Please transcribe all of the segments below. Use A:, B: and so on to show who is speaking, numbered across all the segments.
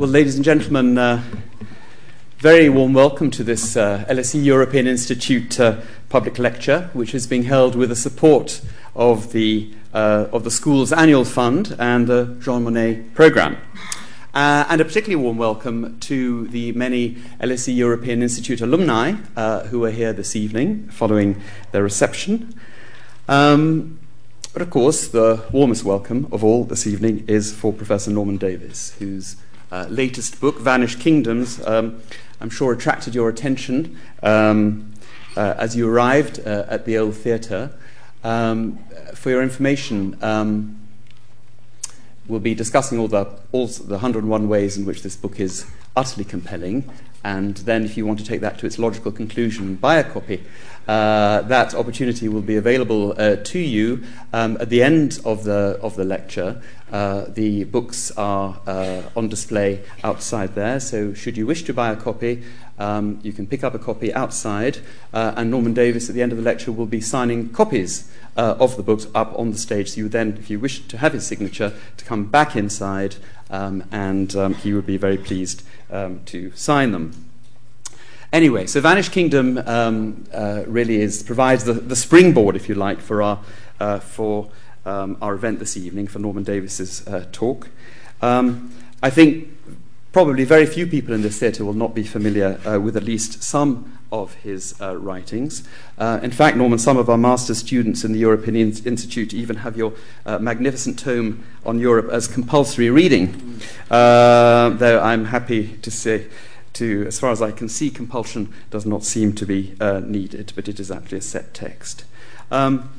A: Well, ladies and gentlemen, uh, very warm welcome to this uh, LSE European Institute uh, public lecture, which is being held with the support of the, uh, of the school's annual fund and the Jean Monnet programme. Uh, and a particularly warm welcome to the many LSE European Institute alumni uh, who are here this evening following their reception. Um, but of course, the warmest welcome of all this evening is for Professor Norman Davies, whose uh, latest book, Vanished Kingdoms, um, I'm sure attracted your attention um, uh, as you arrived uh, at the Old Theatre. Um, for your information, um, we'll be discussing all the, all the 101 ways in which this book is utterly compelling. And then, if you want to take that to its logical conclusion, buy a copy. Uh, that opportunity will be available uh, to you um, at the end of the, of the lecture. Uh, the books are uh, on display outside there, so should you wish to buy a copy, um, you can pick up a copy outside, uh, and Norman Davies at the end of the lecture will be signing copies of the books up on the stage. So you then, if you wish to have his signature, to come back inside, um, and um, he would be very pleased um, to sign them. Anyway, so Vanished Kingdom um, uh, really is provides the, the springboard, if you like, for our uh, for um, our event this evening for Norman Davies's uh, talk. Um, I think probably very few people in this theatre will not be familiar uh, with at least some of his uh, writings. Uh, in fact, Norman, some of our master's students in the European in- Institute even have your magnificent tome on Europe as compulsory reading, though I'm happy to say. To, as far as I can see, compulsion does not seem to be uh, needed, but it is actually a set text. Um,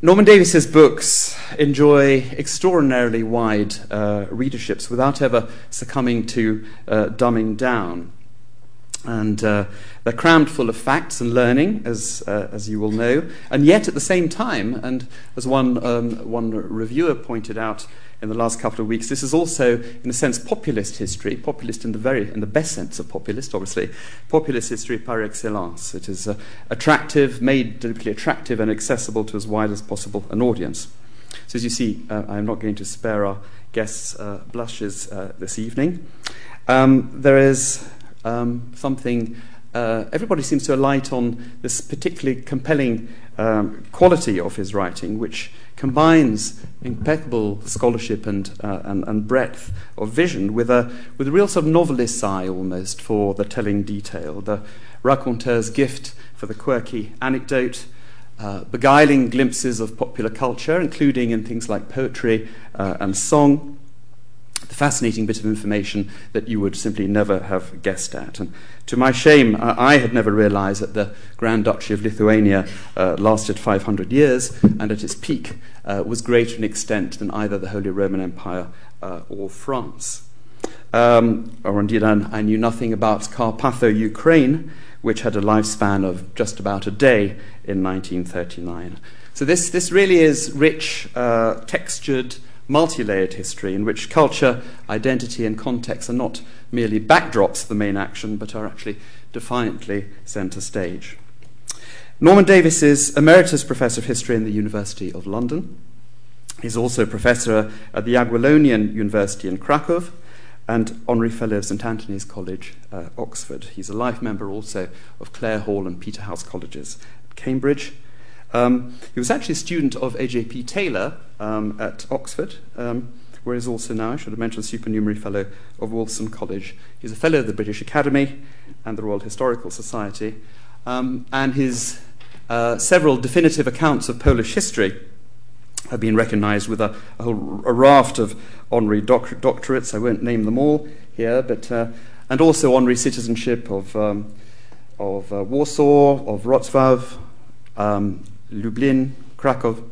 A: Norman Davies's books enjoy extraordinarily wide uh, readerships without ever succumbing to uh, dumbing down. And uh, they're crammed full of facts and learning, as, uh, as you will know. And yet, at the same time, and as one, um, one reviewer pointed out in the last couple of weeks, this is also, in a sense, populist history, populist in the, very, in the best sense of populist, obviously, populist history par excellence. It is uh, attractive, made deliberately attractive and accessible to as wide as possible an audience. So, as you see, uh, I'm not going to spare our guests uh, blushes uh, this evening. Um, there is um, something, uh, everybody seems to alight on this particularly compelling um, quality of his writing, which combines impeccable scholarship and, uh, and, and, breadth of vision with a, with a real sort of novelist's eye almost for the telling detail, the raconteur's gift for the quirky anecdote. Uh, beguiling glimpses of popular culture, including in things like poetry uh, and song, the fascinating bit of information that you would simply never have guessed at. And to my shame, I had never realized that the Grand Duchy of Lithuania uh, lasted 500 years and at its peak uh, was greater in extent than either the Holy Roman Empire uh, or France. Um, or indeed, I, I knew nothing about Carpatho Ukraine, which had a lifespan of just about a day in 1939. So, this, this really is rich, uh, textured, multi layered history in which culture, identity, and context are not merely backdrops to the main action, but are actually defiantly centre stage. Norman Davies is Emeritus Professor of History in the University of London. He's also Professor at the Jagiellonian University in Krakow and Honorary Fellow of St Antony's College, uh, Oxford. He's a life member also of Clare Hall and Peterhouse Colleges at Cambridge um, he was actually a student of A.J.P. Taylor um, at Oxford, um, where he's also now, I should have mentioned, supernumerary fellow of Wolfson College. He's a fellow of the British Academy and the Royal Historical Society, um, and his uh, several definitive accounts of Polish history have been recognized with a, a, a raft of honorary doc- doctorates. I won't name them all here, but uh, and also honorary citizenship of, um, of uh, Warsaw, of Wrocław, um, Lublin, Krakow,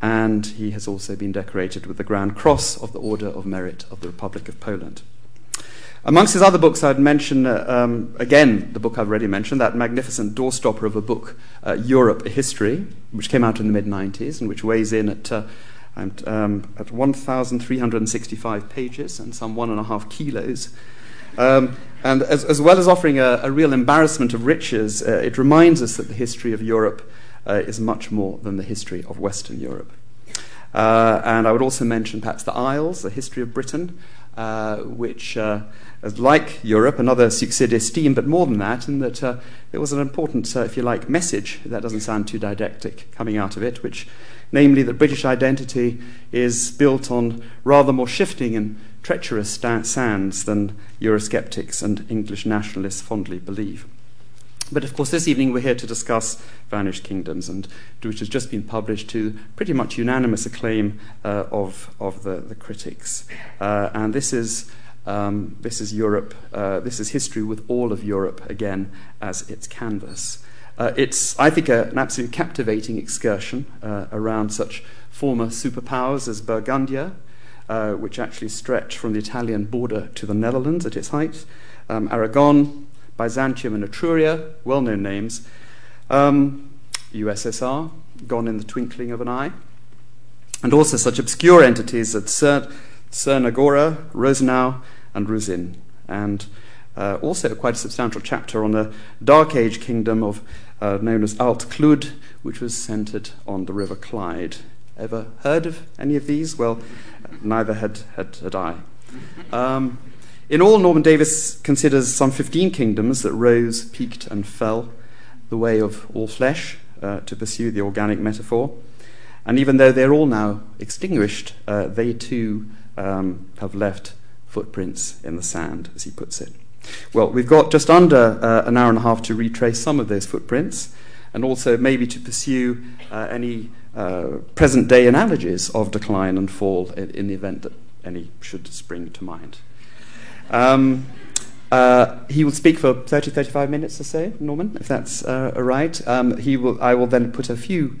A: and he has also been decorated with the Grand Cross of the Order of Merit of the Republic of Poland. Amongst his other books, I'd mention uh, um, again the book I've already mentioned, that magnificent doorstopper of a book, uh, Europe, a History, which came out in the mid 90s and which weighs in at, uh, um, at 1,365 pages and some one and a half kilos. Um, and as, as, well as offering a, a real embarrassment of riches, uh, it reminds us that the history of Europe uh, is much more than the history of Western Europe. Uh, and I would also mention perhaps the Isles, the history of Britain, uh, which, uh, like Europe, another succès d'estime, but more than that, in that uh, there was an important, if you like, message, that doesn't sound too didactic, coming out of it, which, namely, that British identity is built on rather more shifting and treacherous sands than Eurosceptics and English nationalists fondly believe. But of course, this evening we're here to discuss Vanished Kingdoms, and which has just been published to pretty much unanimous acclaim uh, of, of the, the critics. Uh, and this is, um, this is Europe, uh, this is history with all of Europe again as its canvas. Uh, it's, I think, a, an absolutely captivating excursion uh, around such former superpowers as Burgundia, uh, which actually stretch from the Italian border to the Netherlands at its height, um, Aragon, Byzantium and Etruria, well known names. Um, USSR, gone in the twinkling of an eye. And also such obscure entities as Tsernagora, Rosenau, and Rusyn. And uh, also quite a substantial chapter on the Dark Age kingdom of uh, known as Alt Clud, which was centered on the River Clyde. Ever heard of any of these? Well, neither had, had, had I. Um, in all, Norman Davies considers some 15 kingdoms that rose, peaked, and fell the way of all flesh, uh, to pursue the organic metaphor. And even though they're all now extinguished, uh, they too um, have left footprints in the sand, as he puts it. Well, we've got just under uh, an hour and a half to retrace some of those footprints, and also maybe to pursue uh, any uh, present day analogies of decline and fall in, in the event that any should spring to mind. Um, uh, he will speak for 30, 35 minutes or so, Norman, if that's uh, all right. Um, he will, I will then put a few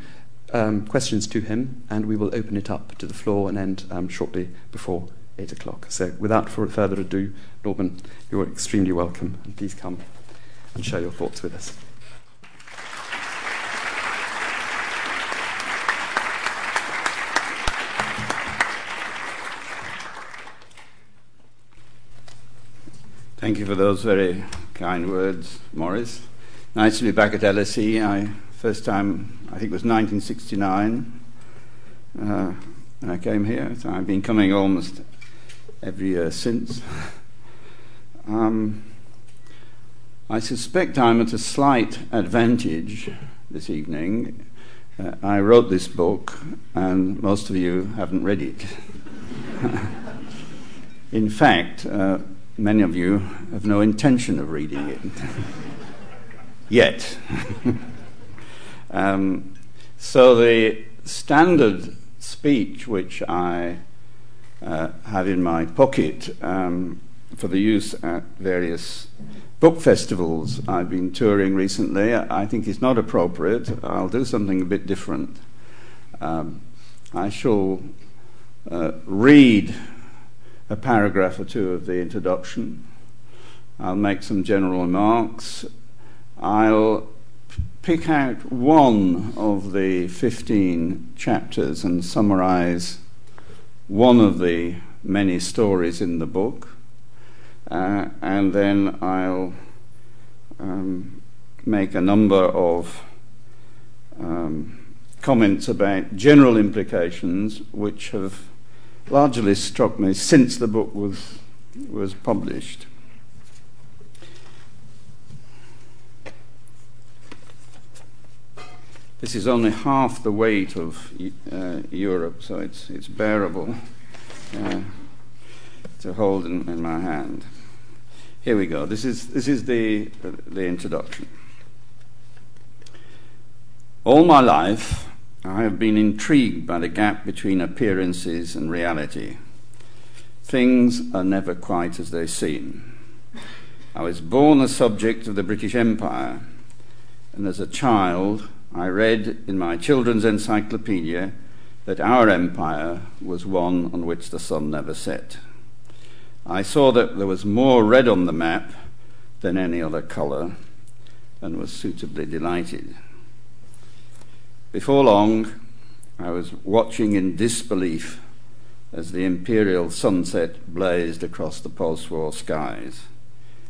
A: um, questions to him, and we will open it up to the floor and end um, shortly before 8 o'clock. So, without further ado, Norman, you're extremely welcome, and please come and share your thoughts with us.
B: Thank you for those very kind words, Morris. Nice to be back at LSE. I first time I think it was 1969 uh, when I came here. So I've been coming almost every year since. Um, I suspect I'm at a slight advantage this evening. Uh, I wrote this book, and most of you haven't read it. In fact, uh, many of you have no intention of reading it yet. um, so the standard speech which I uh, have in my pocket um, for the use at various book festivals I've been touring recently, I think is not appropriate. I'll do something a bit different. Um, I shall uh, read a paragraph or two of the introduction. I'll make some general remarks. I'll pick out one of the 15 chapters and summarize one of the many stories in the book. Uh, and then I'll um, make a number of um, comments about general implications which have largely struck me since the book was, was published. This is only half the weight of uh, Europe, so it's, it's bearable uh, to hold in, in, my hand. Here we go. This is, this is the, the introduction. All my life, I have been intrigued by the gap between appearances and reality. Things are never quite as they seem. I was born a subject of the British Empire, and as a child, I read in my children's encyclopedia that our empire was one on which the sun never set. I saw that there was more red on the map than any other colour and was suitably delighted. Before long, I was watching in disbelief as the imperial sunset blazed across the post war skies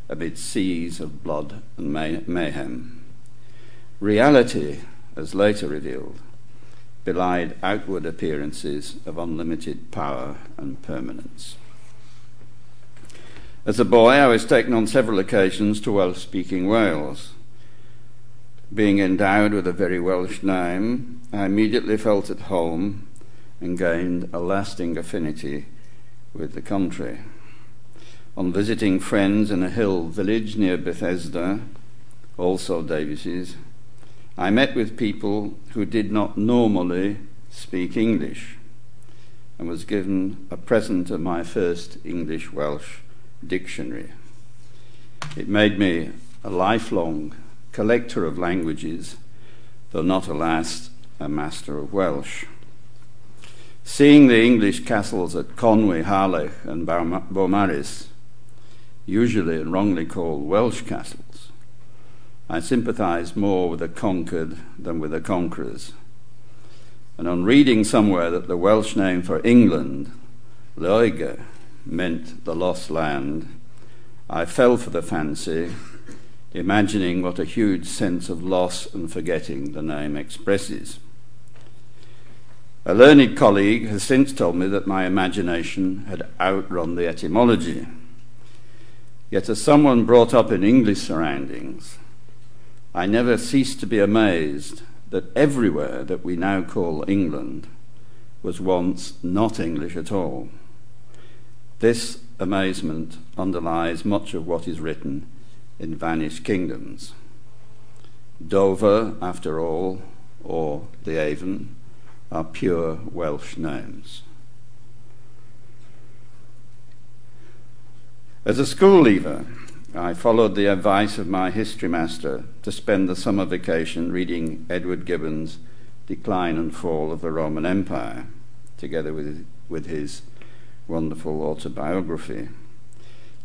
B: amid seas of blood and may- mayhem. Reality, as later revealed, belied outward appearances of unlimited power and permanence. As a boy, I was taken on several occasions to Welsh speaking Wales. Being endowed with a very Welsh name, I immediately felt at home and gained a lasting affinity with the country. On visiting friends in a hill village near Bethesda, also Davies's, I met with people who did not normally speak English and was given a present of my first English Welsh dictionary. It made me a lifelong collector of languages, though not, alas, a master of Welsh. Seeing the English castles at Conwy, Harlech, and Beaumaris, usually and wrongly called Welsh castles, I sympathized more with the conquered than with the conquerors. And on reading somewhere that the Welsh name for England, Lloegr, meant the lost land, I fell for the fancy, imagining what a huge sense of loss and forgetting the name expresses. A learned colleague has since told me that my imagination had outrun the etymology. Yet, as someone brought up in English surroundings, I never ceased to be amazed that everywhere that we now call England was once not English at all. This amazement underlies much of what is written in Vanished Kingdoms. Dover, after all, or the Avon, are pure Welsh names. As a school leaver, I followed the advice of my history master to spend the summer vacation reading Edward Gibbon's Decline and Fall of the Roman Empire, together with, with his wonderful autobiography.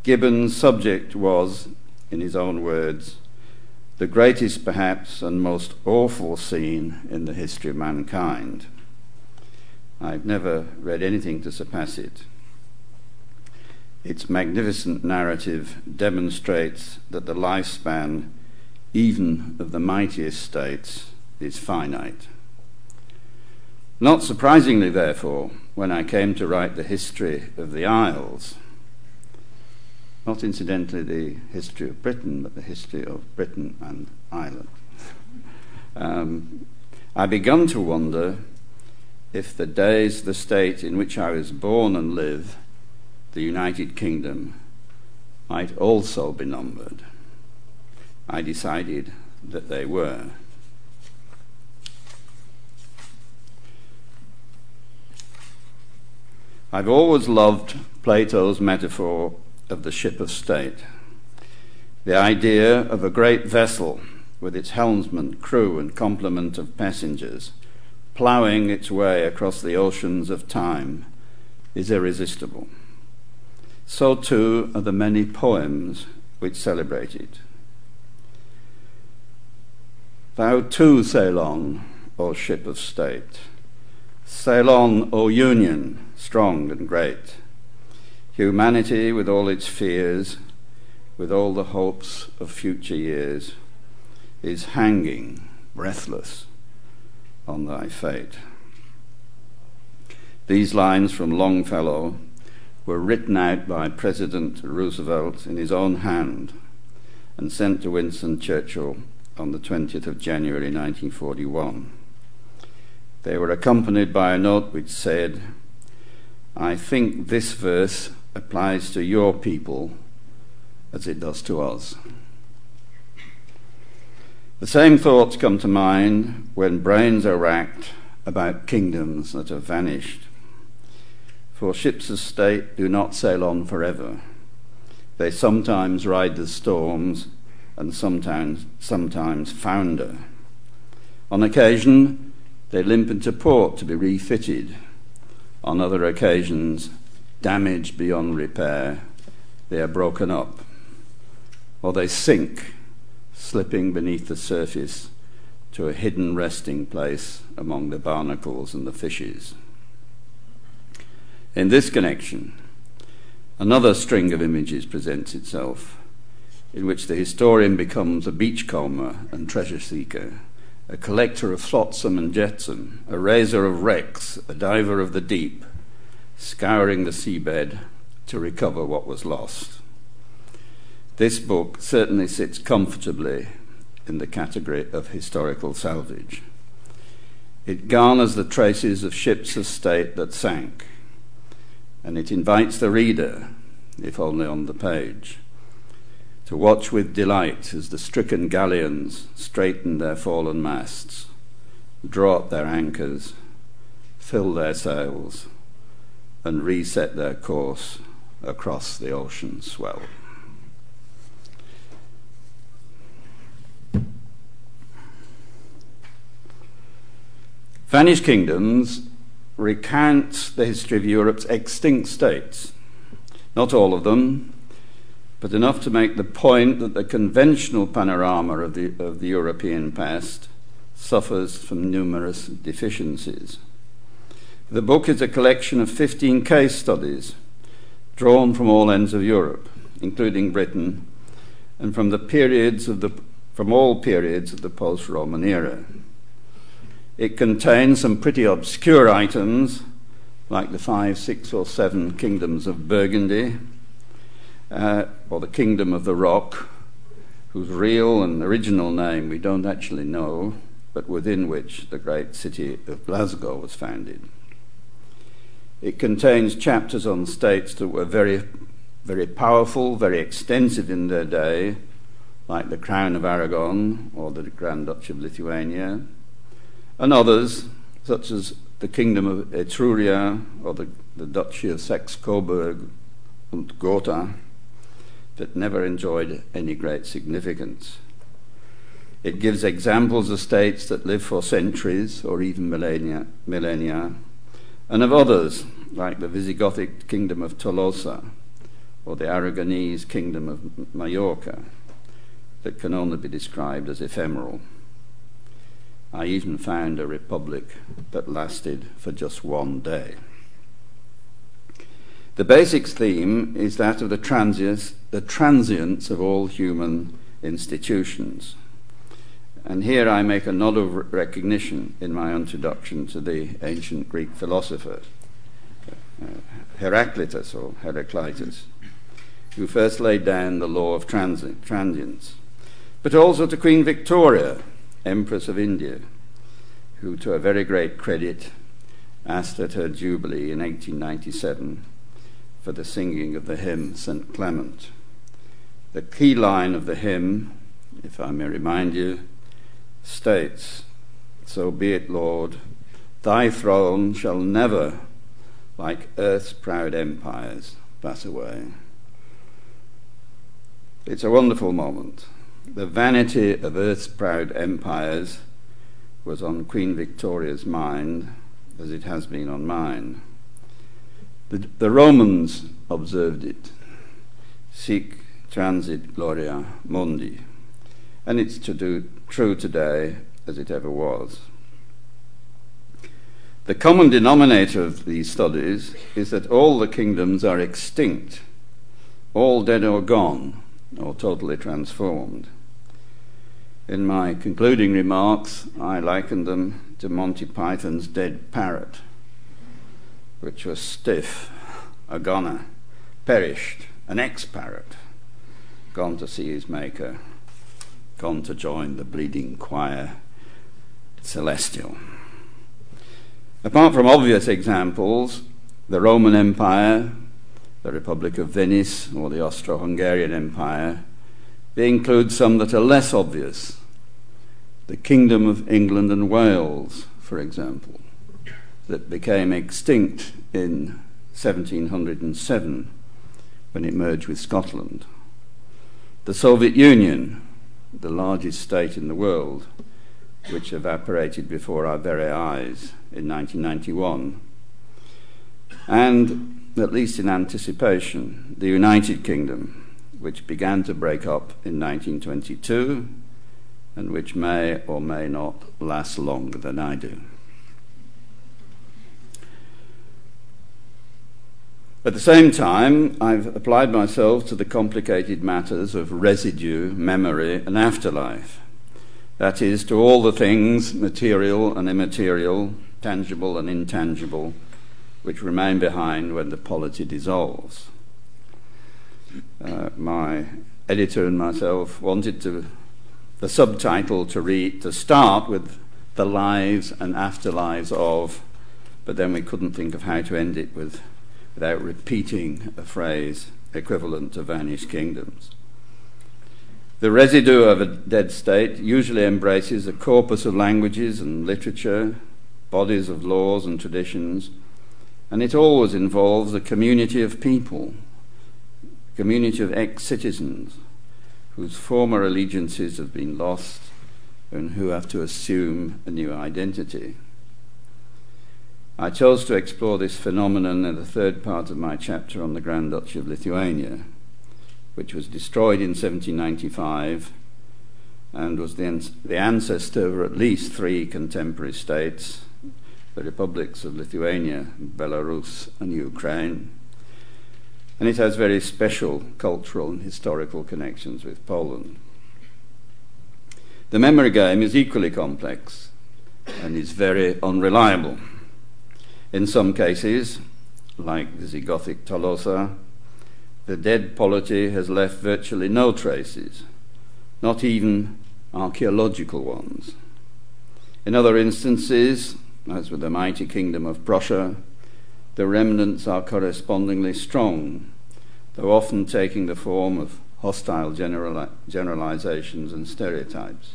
B: Gibbon's subject was, in his own words, the greatest, perhaps, and most awful scene in the history of mankind. I've never read anything to surpass it. Its magnificent narrative demonstrates that the lifespan, even of the mightiest states, is finite. Not surprisingly, therefore, when I came to write the history of the Isles, not incidentally the history of Britain, but the history of Britain and Ireland, um, I began to wonder if the days, the state in which I was born and live, the United Kingdom, might also be numbered. I decided that they were. I've always loved Plato's metaphor of the ship of state. The idea of a great vessel with its helmsman, crew, and complement of passengers ploughing its way across the oceans of time is irresistible. So too are the many poems which celebrate it. Thou too sail on, O ship of state. Sail on, O Union, strong and great. Humanity, with all its fears, with all the hopes of future years, is hanging, breathless, on thy fate. These lines from Longfellow were written out by President Roosevelt in his own hand and sent to Winston Churchill on the 20th of January 1941. They were accompanied by a note which said, I think this verse applies to your people as it does to us. The same thoughts come to mind when brains are racked about kingdoms that have vanished. For ships of state do not sail on forever. They sometimes ride the storms and sometimes, sometimes founder. On occasion, they limp into port to be refitted. On other occasions, damaged beyond repair, they are broken up. Or they sink slipping beneath the surface to a hidden resting place among the barnacles and the fishes. In this connection, another string of images presents itself, in which the historian becomes a beachcomber and treasure seeker, a collector of flotsam and jetsam, a raiser of wrecks, a diver of the deep, scouring the seabed to recover what was lost. this book certainly sits comfortably in the category of historical salvage. It garners the traces of ships of state that sank, and it invites the reader, if only on the page, to watch with delight as the stricken galleons straighten their fallen masts, draw up their anchors, fill their sails, and reset their course across the ocean swell. Vanished Kingdoms recounts the history of Europe's extinct states. Not all of them, but enough to make the point that the conventional panorama of the, of the European past suffers from numerous deficiencies. The book is a collection of 15 case studies drawn from all ends of Europe, including Britain, and from the periods of the from all periods of the post-Roman era. It contains some pretty obscure items, like the five, six, or seven kingdoms of Burgundy, uh, or the Kingdom of the Rock, whose real and original name we don't actually know, but within which the great city of Glasgow was founded. It contains chapters on states that were very, very powerful, very extensive in their day, like the Crown of Aragon or the Grand Duchy of Lithuania, and others, such as the Kingdom of Etruria or the, the Duchy of Saxe-Coburg and Gotha, that never enjoyed any great significance. It gives examples of states that live for centuries or even millennia, millennia, and of others, like the Visigothic kingdom of Tolosa or the Aragonese kingdom of Majorca, that can only be described as ephemeral. I even found a republic that lasted for just one day. The basic theme is that of the the transience of all human institutions. And here I make a nod of recognition in my introduction to the ancient Greek philosopher, uh, Heraclitus or Heraclitus, who first laid down the law of transi- transience, but also to Queen Victoria, Empress of India, who, to a very great credit, asked at her Jubilee in 1897 for the singing of the hymn St. Clement. The key line of the hymn, if I may remind you, states, So be it, Lord, thy throne shall never, like earth's proud empires, pass away. It's a wonderful moment the vanity of earth's proud empires was on Queen Victoria's mind as it has been on mine. The, the Romans observed it. Sic transit gloria mundi. And it's to do, true today as it ever was. The common denominator of these studies is that all the kingdoms are extinct, all dead or gone, or totally transformed. In my concluding remarks, I likened them to Monty Python's dead parrot, which was stiff, a goner, perished, an ex parrot, gone to see his maker, gone to join the bleeding choir celestial. Apart from obvious examples, the Roman Empire, the Republic of Venice, or the Austro Hungarian Empire, they include some that are less obvious. The Kingdom of England and Wales, for example, that became extinct in 1707 when it merged with Scotland. The Soviet Union, the largest state in the world, which evaporated before our very eyes in 1991. And, at least in anticipation, the United Kingdom, which began to break up in 1922 and which may or may not last longer than I do. At the same time, I've applied myself to the complicated matters of residue, memory, and afterlife. That is, to all the things, material and immaterial, tangible and intangible, which remain behind when the polity dissolves uh, my editor and myself wanted to the subtitle to read to start with the lives and afterlives of, but then we couldn't think of how to end it with without repeating a phrase equivalent to vanished kingdoms. The residue of a dead state usually embraces a corpus of languages and literature, bodies of laws and traditions, and it always involves a community of people, a community of ex citizens whose former allegiances have been lost and who have to assume a new identity. I chose to explore this phenomenon in the third part of my chapter on the Grand Duchy of Lithuania which was destroyed in 1795 and was the, the ancestor of at least three contemporary states the republics of Lithuania, Belarus, and Ukraine. And it has very special cultural and historical connections with Poland. The memory game is equally complex and is very unreliable. In some cases, like the Visigothic Tolosa, the dead polity has left virtually no traces, not even archaeological ones. In other instances, as with the mighty kingdom of Prussia, the remnants are correspondingly strong, though often taking the form of hostile generali- generalizations and stereotypes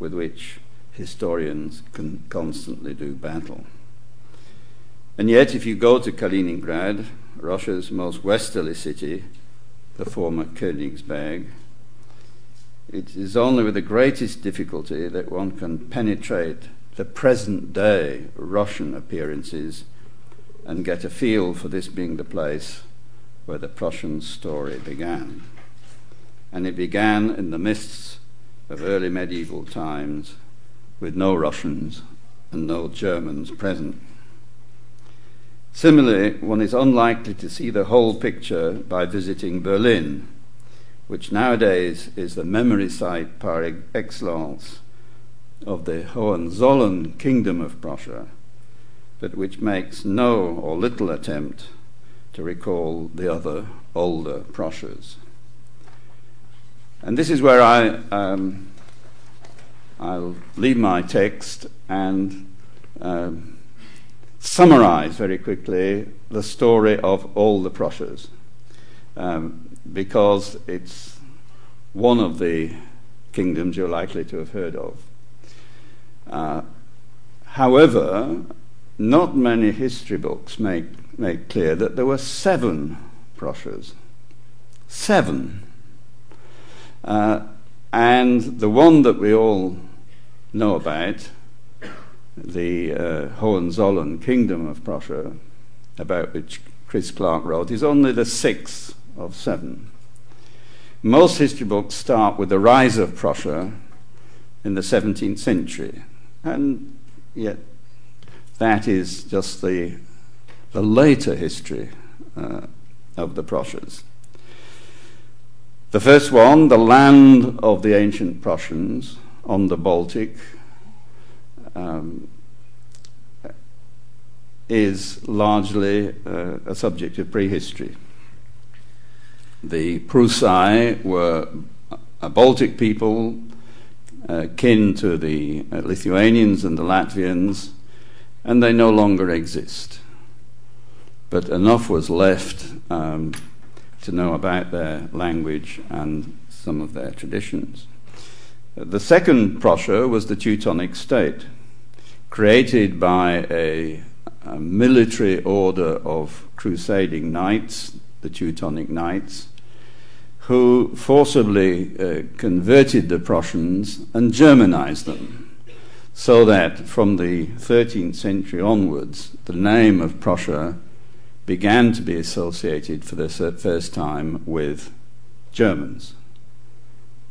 B: with which historians can constantly do battle. And yet, if you go to Kaliningrad, Russia's most westerly city, the former Königsberg, it is only with the greatest difficulty that one can penetrate the present day Russian appearances and get a feel for this being the place where the Prussian story began. And it began in the mists of early medieval times with no Russians and no Germans present. Similarly, one is unlikely to see the whole picture by visiting Berlin, which nowadays is the memory site par excellence of the Hohenzollern kingdom of Prussia, but which makes no or little attempt to recall the other older Prussias. And this is where I, um, I'll leave my text and um, summarize very quickly the story of all the Prussias um, because it's one of the kingdoms you're likely to have heard of. Uh, however, not many history books make, make clear that there were seven Prussias. Seven. Uh, and the one that we all know about the uh, Hohenzollern kingdom of Prussia, about which Chris Clark wrote, is only the sixth of seven. Most history books start with the rise of Prussia in the 17th century, and yet that is just the, the later history uh, of the Prussians. The first one, the land of the ancient Prussians on the Baltic, is largely uh, a subject of prehistory. The Prusai were a Baltic people uh, kin to the uh, Lithuanians and the Latvians, and they no longer exist. But enough was left um, to know about their language and some of their traditions. The second Prussia was the Teutonic state created by a, a military order of crusading knights, the Teutonic Knights, who forcibly uh, converted the Prussians and Germanized them, so that from the 13th century onwards, the name of Prussia began to be associated for the first time with Germans.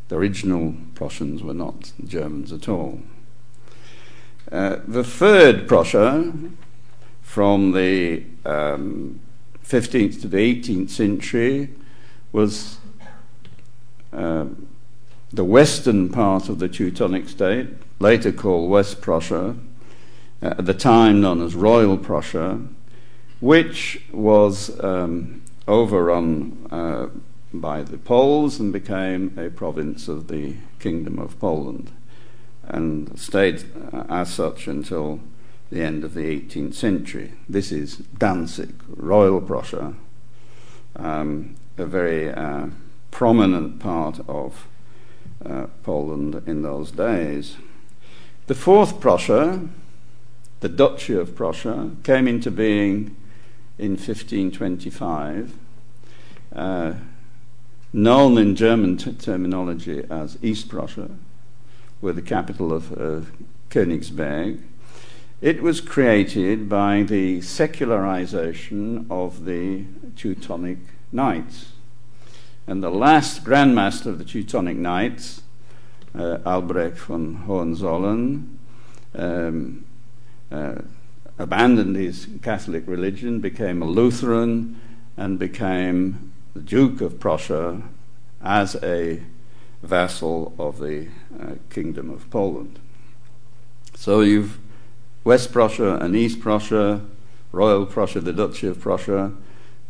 B: The original Prussians were not Germans at all. Uh, the third Prussia, from the um, 15th to the 18th century, was uh, the western part of the Teutonic state, later called West Prussia, uh, at the time known as Royal Prussia, which was um, overrun uh, by the Poles and became a province of the Kingdom of Poland and stayed as such until the end of the 18th century. This is Danzig, Royal Prussia, um, a very uh, prominent part of uh, Poland in those days. The fourth Prussia, the Duchy of Prussia, came into being in 1525, uh, known in German t- terminology as East Prussia, with the capital of Königsberg. It was created by the secularization of the Teutonic Knights. And the last Grand Master of the Teutonic Knights, uh, Albrecht von Hohenzollern, um, uh, abandoned his Catholic religion, became a Lutheran, and became the Duke of Prussia as a vassal of the uh, Kingdom of Poland. So you've West Prussia and East Prussia, Royal Prussia, the Duchy of Prussia.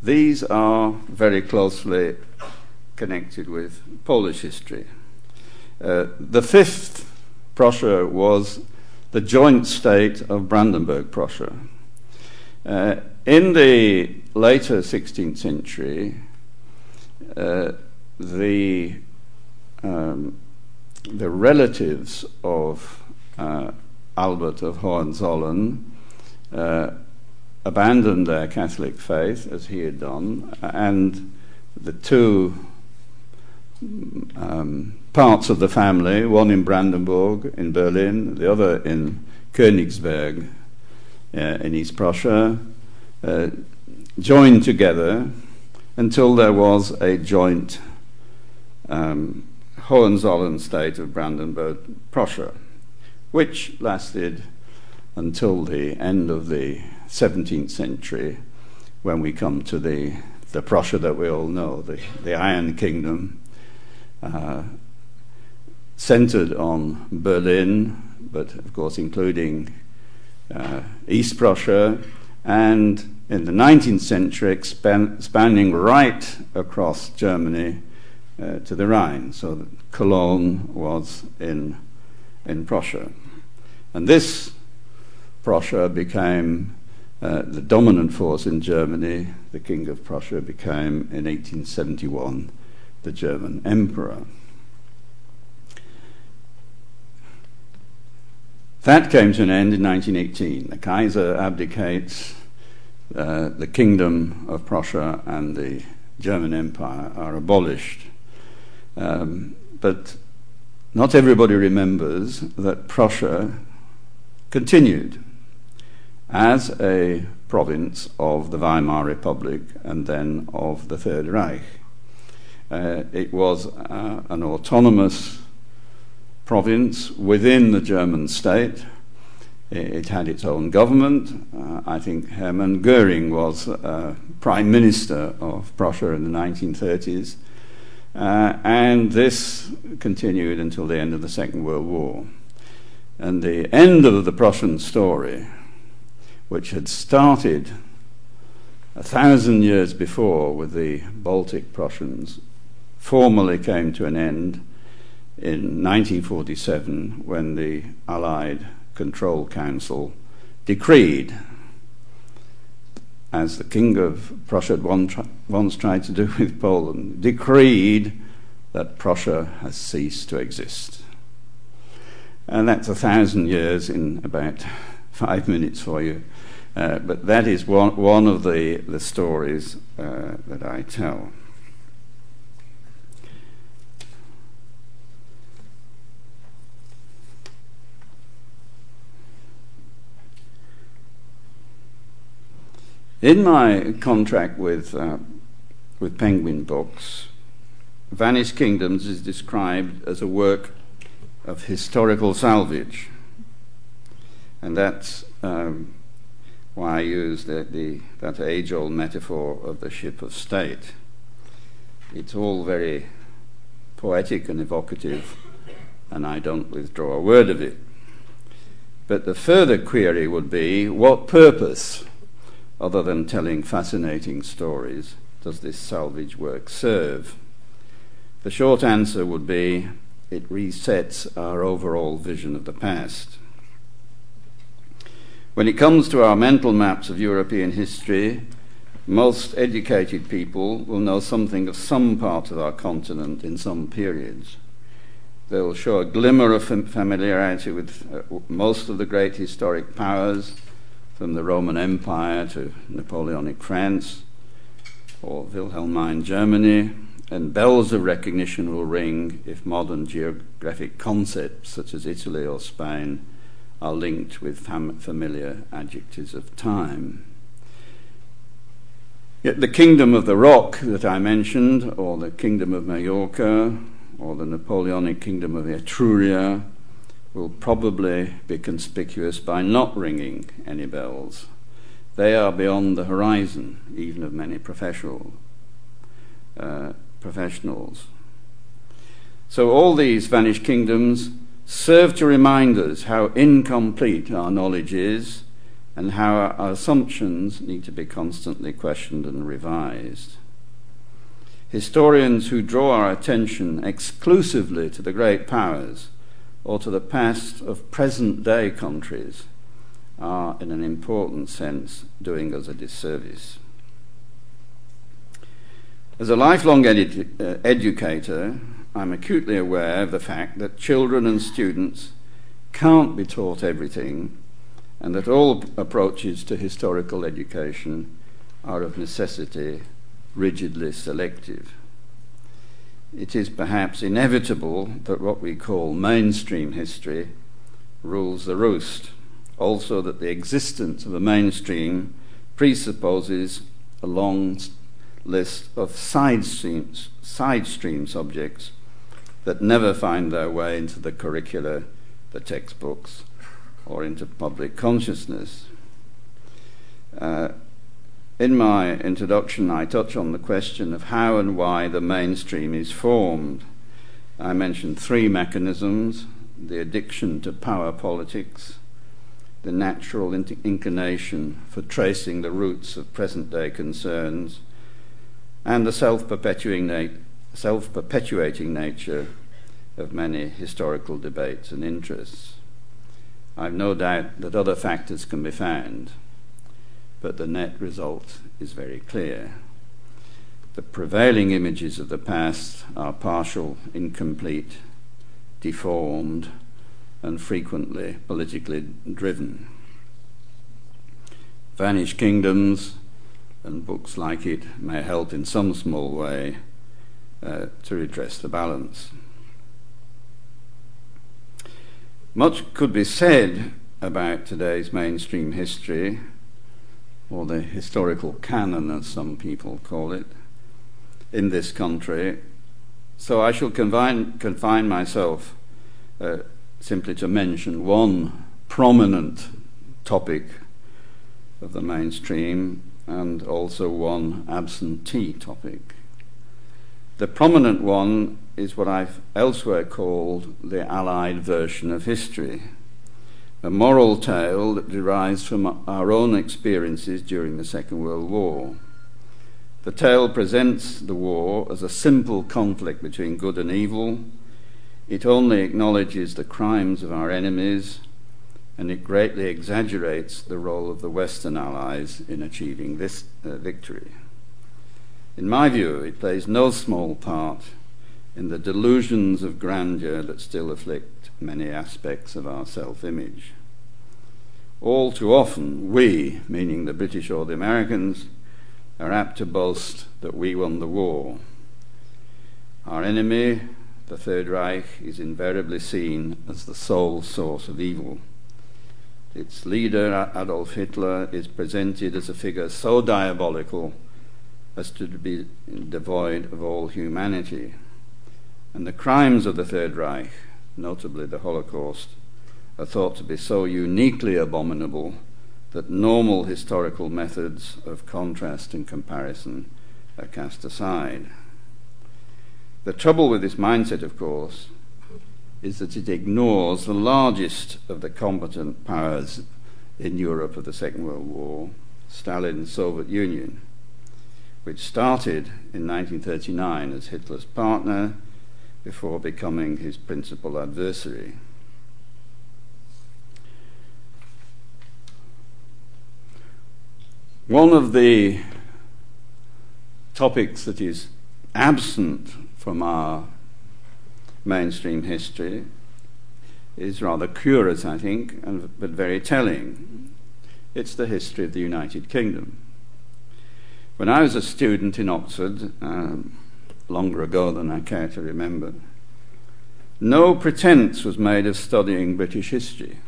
B: These are very closely connected with Polish history. Uh, the fifth Prussia was the joint state of Brandenburg Prussia. Uh, in the later 16th century, uh, the, um, the relatives of uh, Albert of Hohenzollern uh, abandoned their Catholic faith, as he had done, and the two um, parts of the family, one in Brandenburg in Berlin, the other in Königsberg uh, in East Prussia, uh, joined together until there was a joint um, Hohenzollern state of Brandenburg Prussia, which lasted until the end of the 17th century when we come to the, the Prussia that we all know, the, the Iron Kingdom, uh, centered on Berlin, but of course including uh, East Prussia, and in the 19th century expanding right across Germany uh, to the Rhine. So Cologne was in, in Prussia. And this Prussia became uh, the dominant force in Germany. The King of Prussia became, in 1871, the German emperor. That came to an end in 1918. The Kaiser abdicates, uh, the Kingdom of Prussia and the German Empire are abolished. Um, but not everybody remembers that Prussia continued as a province of the Weimar Republic and then of the Third Reich. Uh, it was uh, an autonomous province within the German state. It had its own government. Uh, I think Hermann Goering was uh, prime minister of Prussia in the 1930s. Uh, and this continued until the end of the Second World War. And the end of the Prussian story, which had started a thousand years before with the Baltic Prussians, formally came to an end in 1947 when the Allied Control Council decreed, as the King of Prussia had once tried to do with Poland, decreed that Prussia has ceased to exist. And that's a thousand years in about five minutes for you. Uh, but that is one, one of the, the stories uh, that I tell. In my contract with, uh, with Penguin Books, Vanished Kingdoms is described as a work of historical salvage. And that's um, why I use the, the, that age old metaphor of the ship of state. It's all very poetic and evocative, and I don't withdraw a word of it. But the further query would be what purpose other than telling fascinating stories, does this salvage work serve? The short answer would be it resets our overall vision of the past. When it comes to our mental maps of European history, most educated people will know something of some part of our continent in some periods. They'll show a glimmer of familiarity with uh, most of the great historic powers, from the Roman Empire to Napoleonic France or Wilhelmine Germany, and bells of recognition will ring if modern geographic concepts such as Italy or Spain are linked with fam- familiar adjectives of time. Yet the kingdom of the rock that I mentioned, or the kingdom of Majorca, or the Napoleonic kingdom of Etruria, will probably be conspicuous by not ringing any bells. They are beyond the horizon, even of many professional, uh, professionals. So, all these vanished kingdoms serve to remind us how incomplete our knowledge is and how our assumptions need to be constantly questioned and revised. Historians who draw our attention exclusively to the great powers or to the past of present day countries are, in an important sense, doing us a disservice. As a lifelong edu- uh, educator, I'm acutely aware of the fact that children and students can't be taught everything and that all approaches to historical education are of necessity rigidly selective. It is perhaps inevitable that what we call mainstream history rules the roost. Also, that the existence of a mainstream presupposes a long list of side streams, side stream subjects that never find their way into the curricula, the textbooks, or into public consciousness. Uh, in my introduction, I touch on the question of how and why the mainstream is formed. I mentioned three mechanisms the addiction to power politics, the natural inclination for tracing the roots of present day concerns, and the self perpetuating self perpetuating nature of many historical debates and interests. I've no doubt that other factors can be found, but the net result is very clear. The prevailing images of the past are partial, incomplete, deformed, and frequently politically driven. Vanished kingdoms and books like it may help in some small way uh, to redress the balance. Much could be said about today's mainstream history, or the historical canon, as some people call it, in this country. So I shall confine, confine myself uh, simply to mention one prominent topic of the mainstream and also one absentee topic. The prominent one is what I've elsewhere called the Allied version of history, a moral tale that derives from our own experiences during the Second World War. The tale presents the war as a simple conflict between good and evil. It only acknowledges the crimes of our enemies and it greatly exaggerates the role of the Western Allies in achieving this uh, victory. In my view, it plays no small part in the delusions of grandeur that still afflict many aspects of our self image. All too often, we, meaning the British or the Americans, are apt to boast that we won the war. Our enemy, the Third Reich, is invariably seen as the sole source of evil. Its leader, Adolf Hitler, is presented as a figure so diabolical as to be devoid of all humanity. And the crimes of the Third Reich, notably the Holocaust, are thought to be so uniquely abominable that normal historical methods of contrast and comparison are cast aside. The trouble with this mindset, of course, is that it ignores the largest of the competent powers in Europe of the Second World War, Stalin's Soviet Union, which started in 1939 as Hitler's partner before becoming his principal adversary. One of the topics that is absent from our mainstream history is rather curious, I think, and, but very telling. It's the history of the United Kingdom. When I was a student in Oxford, um, longer ago than I care to remember, no pretense was made of studying British history.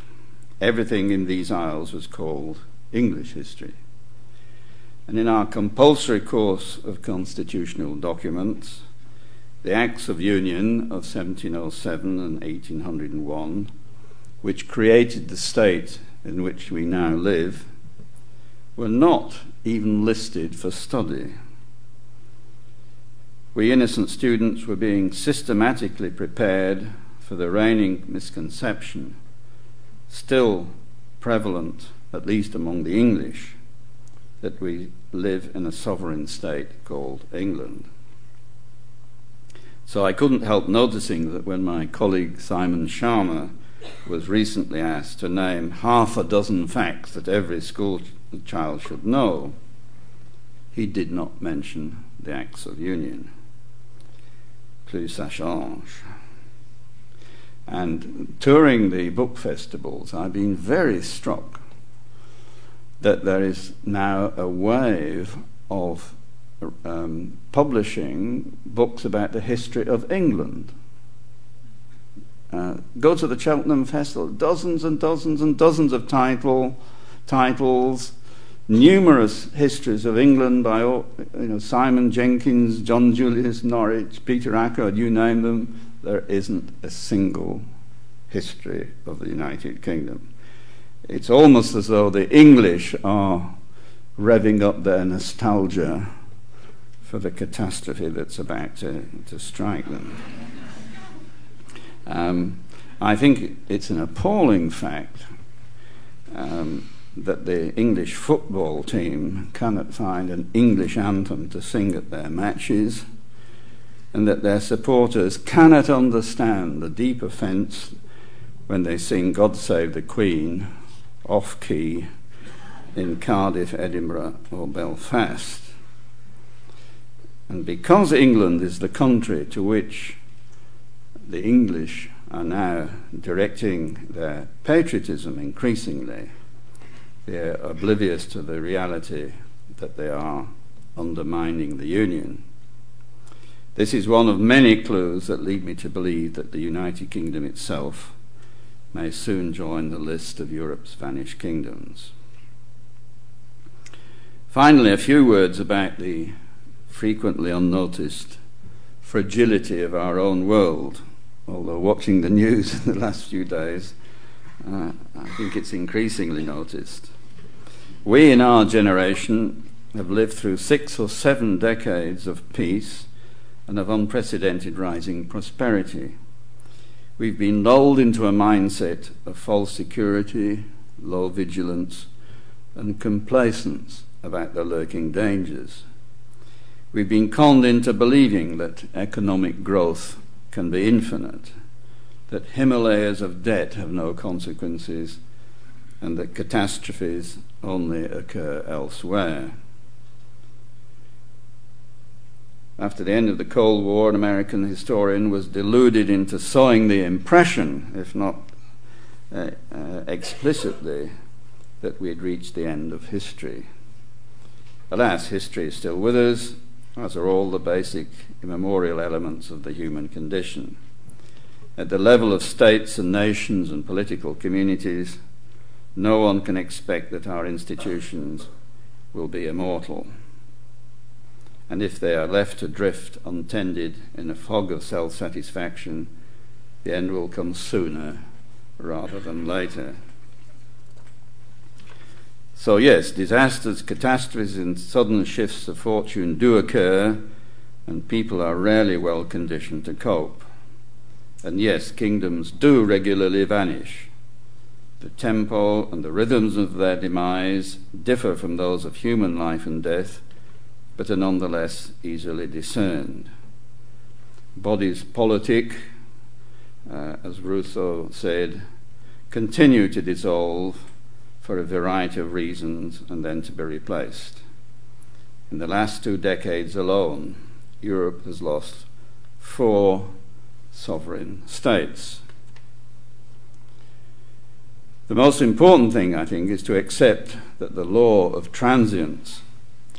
B: Everything in these isles was called English history. And in our compulsory course of constitutional documents, the Acts of Union of 1707 and 1801, which created the state in which we now live, were not even listed for study. We innocent students were being systematically prepared for the reigning misconception, still prevalent, at least among the English, that we live in a sovereign state called England. So I couldn't help noticing that when my colleague Simon Schama was recently asked to name half a dozen facts that every school child should know, he did not mention the Acts of Union. Plus ça change. And touring the book festivals, I've been very struck that there is now a wave of um, publishing books about the history of England. Uh, go to the Cheltenham Festival, dozens and dozens and dozens of title, titles, numerous histories of England by you know, Simon Jenkins, John Julius Norwich, Peter Ackroyd, you name them. There isn't a single history of the United Kingdom. It's almost as though the English are revving up their nostalgia for the catastrophe that's about to, to strike them. Um, I think it's an appalling fact um, that the English football team cannot find an English anthem to sing at their matches, and that their supporters cannot understand the deep offence when they sing God Save the Queen off key in Cardiff, Edinburgh, or Belfast. And because England is the country to which the English are now directing their patriotism increasingly, they are oblivious to the reality that they are undermining the Union. This is one of many clues that lead me to believe that the United Kingdom itself may soon join the list of Europe's vanished kingdoms. Finally, a few words about the frequently unnoticed fragility of our own world. Although watching the news in the last few days, uh, I think it's increasingly noticed. We in our generation have lived through six or seven decades of peace and of unprecedented rising prosperity. We've been lulled into a mindset of false security, low vigilance, and complacence about the lurking dangers. We've been conned into believing that economic growth can be infinite, that Himalayas of debt have no consequences, and that catastrophes only occur elsewhere. After the end of the Cold War, an American historian was deluded into sowing the impression, if not uh, uh, explicitly, that we had reached the end of history. Alas, history is still with us, as are all the basic immemorial elements of the human condition. At the level of states and nations and political communities, no one can expect that our institutions will be immortal. And if they are left to drift untended in a fog of self satisfaction, the end will come sooner rather than later. So, yes, disasters, catastrophes, and sudden shifts of fortune do occur, and people are rarely well conditioned to cope. And yes, kingdoms do regularly vanish. The tempo and the rhythms of their demise differ from those of human life and death, but are nonetheless easily discerned. bodies politic, uh, as Rousseau said, continue to dissolve for a variety of reasons and then to be replaced. In the last two decades alone, Europe has lost four sovereign states. The most important thing, I think, is to accept that the law of transience,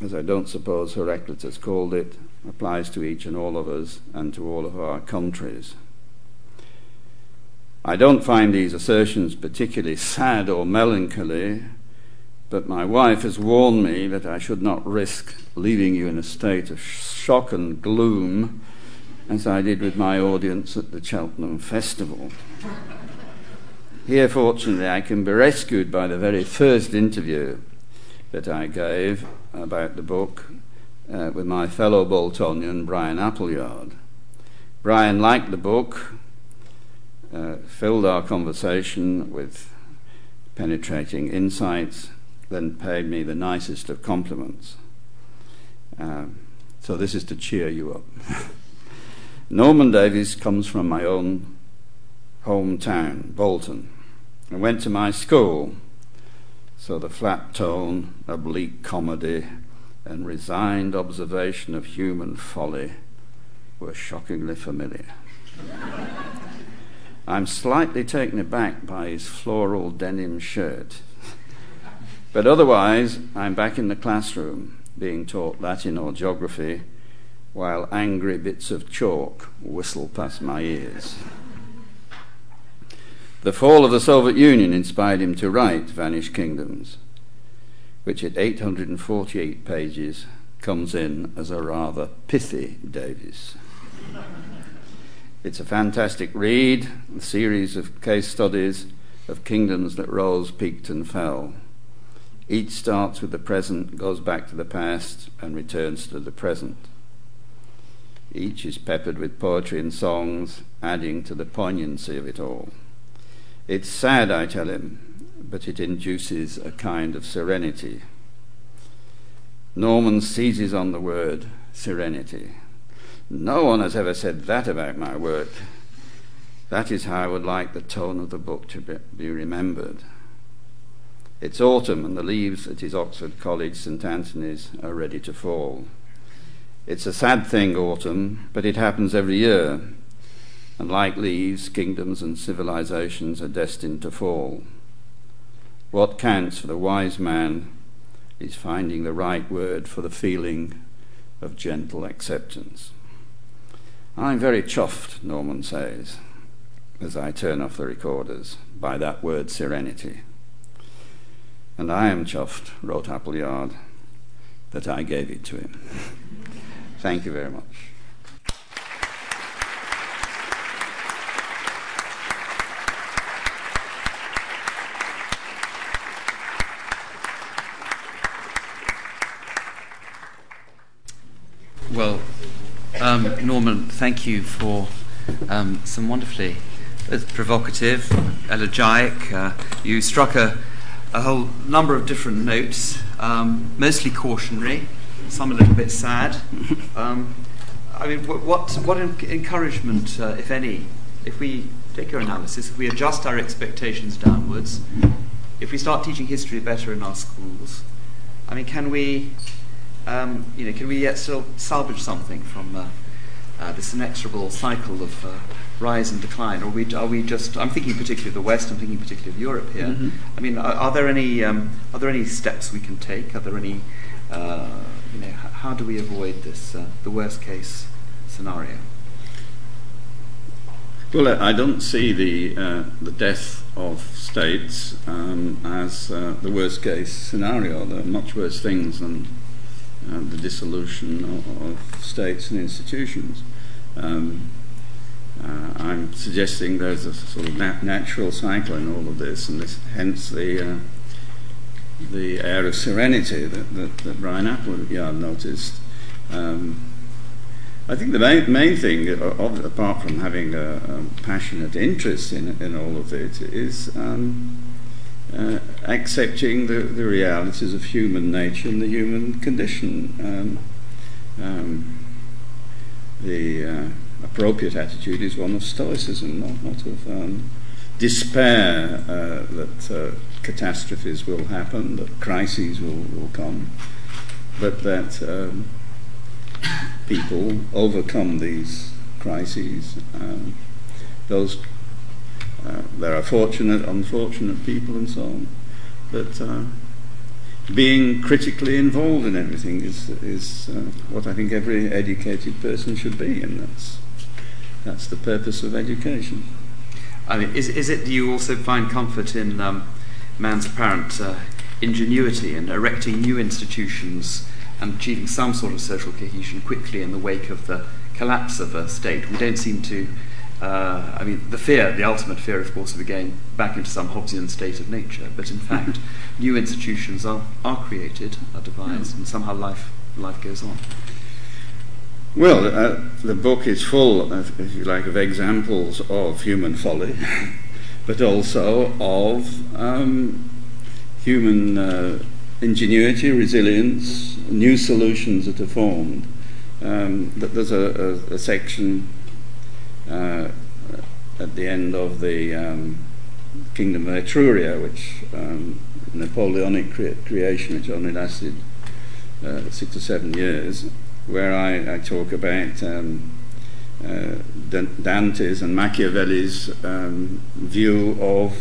B: as I don't suppose Heraclitus called it, applies to each and all of us and to all of our countries. I don't find these assertions particularly sad or melancholy, but my wife has warned me that I should not risk leaving you in a state of shock and gloom as I did with my audience at the Cheltenham Festival. Here, fortunately, I can be rescued by the very first interview that I gave about the book uh, with my fellow Boltonian, Brian Appleyard. Brian liked the book, uh, filled our conversation with penetrating insights, then paid me the nicest of compliments. Um, so, this is to cheer you up. Norman Davies comes from my own hometown, Bolton, and went to my school. So, the flat tone, oblique comedy, and resigned observation of human folly were shockingly familiar. I'm slightly taken aback by his floral denim shirt. but otherwise, I'm back in the classroom being taught Latin or geography while angry bits of chalk whistle past my ears. The fall of the Soviet Union inspired him to write Vanished Kingdoms, which at 848 pages comes in as a rather pithy Davies. It's a fantastic read, a series of case studies of kingdoms that rose, peaked, and fell. Each starts with the present, goes back to the past, and returns to the present. Each is peppered with poetry and songs, adding to the poignancy of it all. It's sad, I tell him, but it induces a kind of serenity. Norman seizes on the word serenity. No one has ever said that about my work. That is how I would like the tone of the book to be remembered. It's autumn, and the leaves at his Oxford College, St Antony's, are ready to fall. It's a sad thing, autumn, but it happens every year. And like leaves, kingdoms and civilizations are destined to fall. What counts for the wise man is finding the right word for the feeling of gentle acceptance. I'm very chuffed, Norman says, as I turn off the recorders, by that word serenity. And I am chuffed, wrote Appleyard, that I gave it to him. Thank you very much.
A: Well, um, Norman, thank you for um, some wonderfully provocative, elegiac. Uh, you struck a, a, whole number of different notes, um, mostly cautionary, some a little bit sad. Um, I mean, what, what encouragement, uh, if any, if we take your analysis, if we adjust our expectations downwards, if we start teaching history better in our schools, I mean, can we um, you know, can we yet still salvage something from uh, uh, this inexorable cycle of uh, rise and decline? Or are we, are we just? I'm thinking particularly of the West. I'm thinking particularly of Europe here. Mm-hmm. I mean, are, are there any um, are there any steps we can take? Are there any? Uh, you know, h- how do we avoid this uh, the worst case scenario?
B: Well, I don't see the uh, the death of states um, as the worst case scenario. There are much worse things than the dissolution of, states and institutions. Um, uh, I'm suggesting there's a sort of nat- natural cycle in all of this, and this, hence the uh, the air of serenity that, that, that Brian Appleyard noticed. Um, I think the main, main thing, apart from having a, a, passionate interest in, in all of it, is um, uh, accepting the, the realities of human nature and the human condition. Um, um, the uh, appropriate attitude is one of stoicism, not, not of um, despair uh, that uh, catastrophes will happen, that crises will, will come, but that um, people overcome these crises. Um, those uh, there are fortunate, unfortunate people, and so on. But uh, being critically involved in everything is is uh, what I think every educated person should be, and that's that's the purpose of education.
A: I mean, is is it? Do you also find comfort in um, man's apparent uh, ingenuity in erecting new institutions and achieving some sort of social cohesion quickly in the wake of the collapse of a state? We don't seem to uh, I mean, the fear, the ultimate fear, of course, of again back into some Hobbesian state of nature. But in fact, new institutions are, are created, are devised, and somehow life, life goes on.
B: Well, uh, the book is full, of, if you like, of examples of human folly, but also of um, human uh, ingenuity, resilience, new solutions that are formed. Um, there's a, a, a section uh, at the end of the um, Kingdom of Etruria, which um, Napoleonic cre- creation, which only lasted uh, six or seven years, where I, I talk about um, uh, Dante's and Machiavelli's um, view of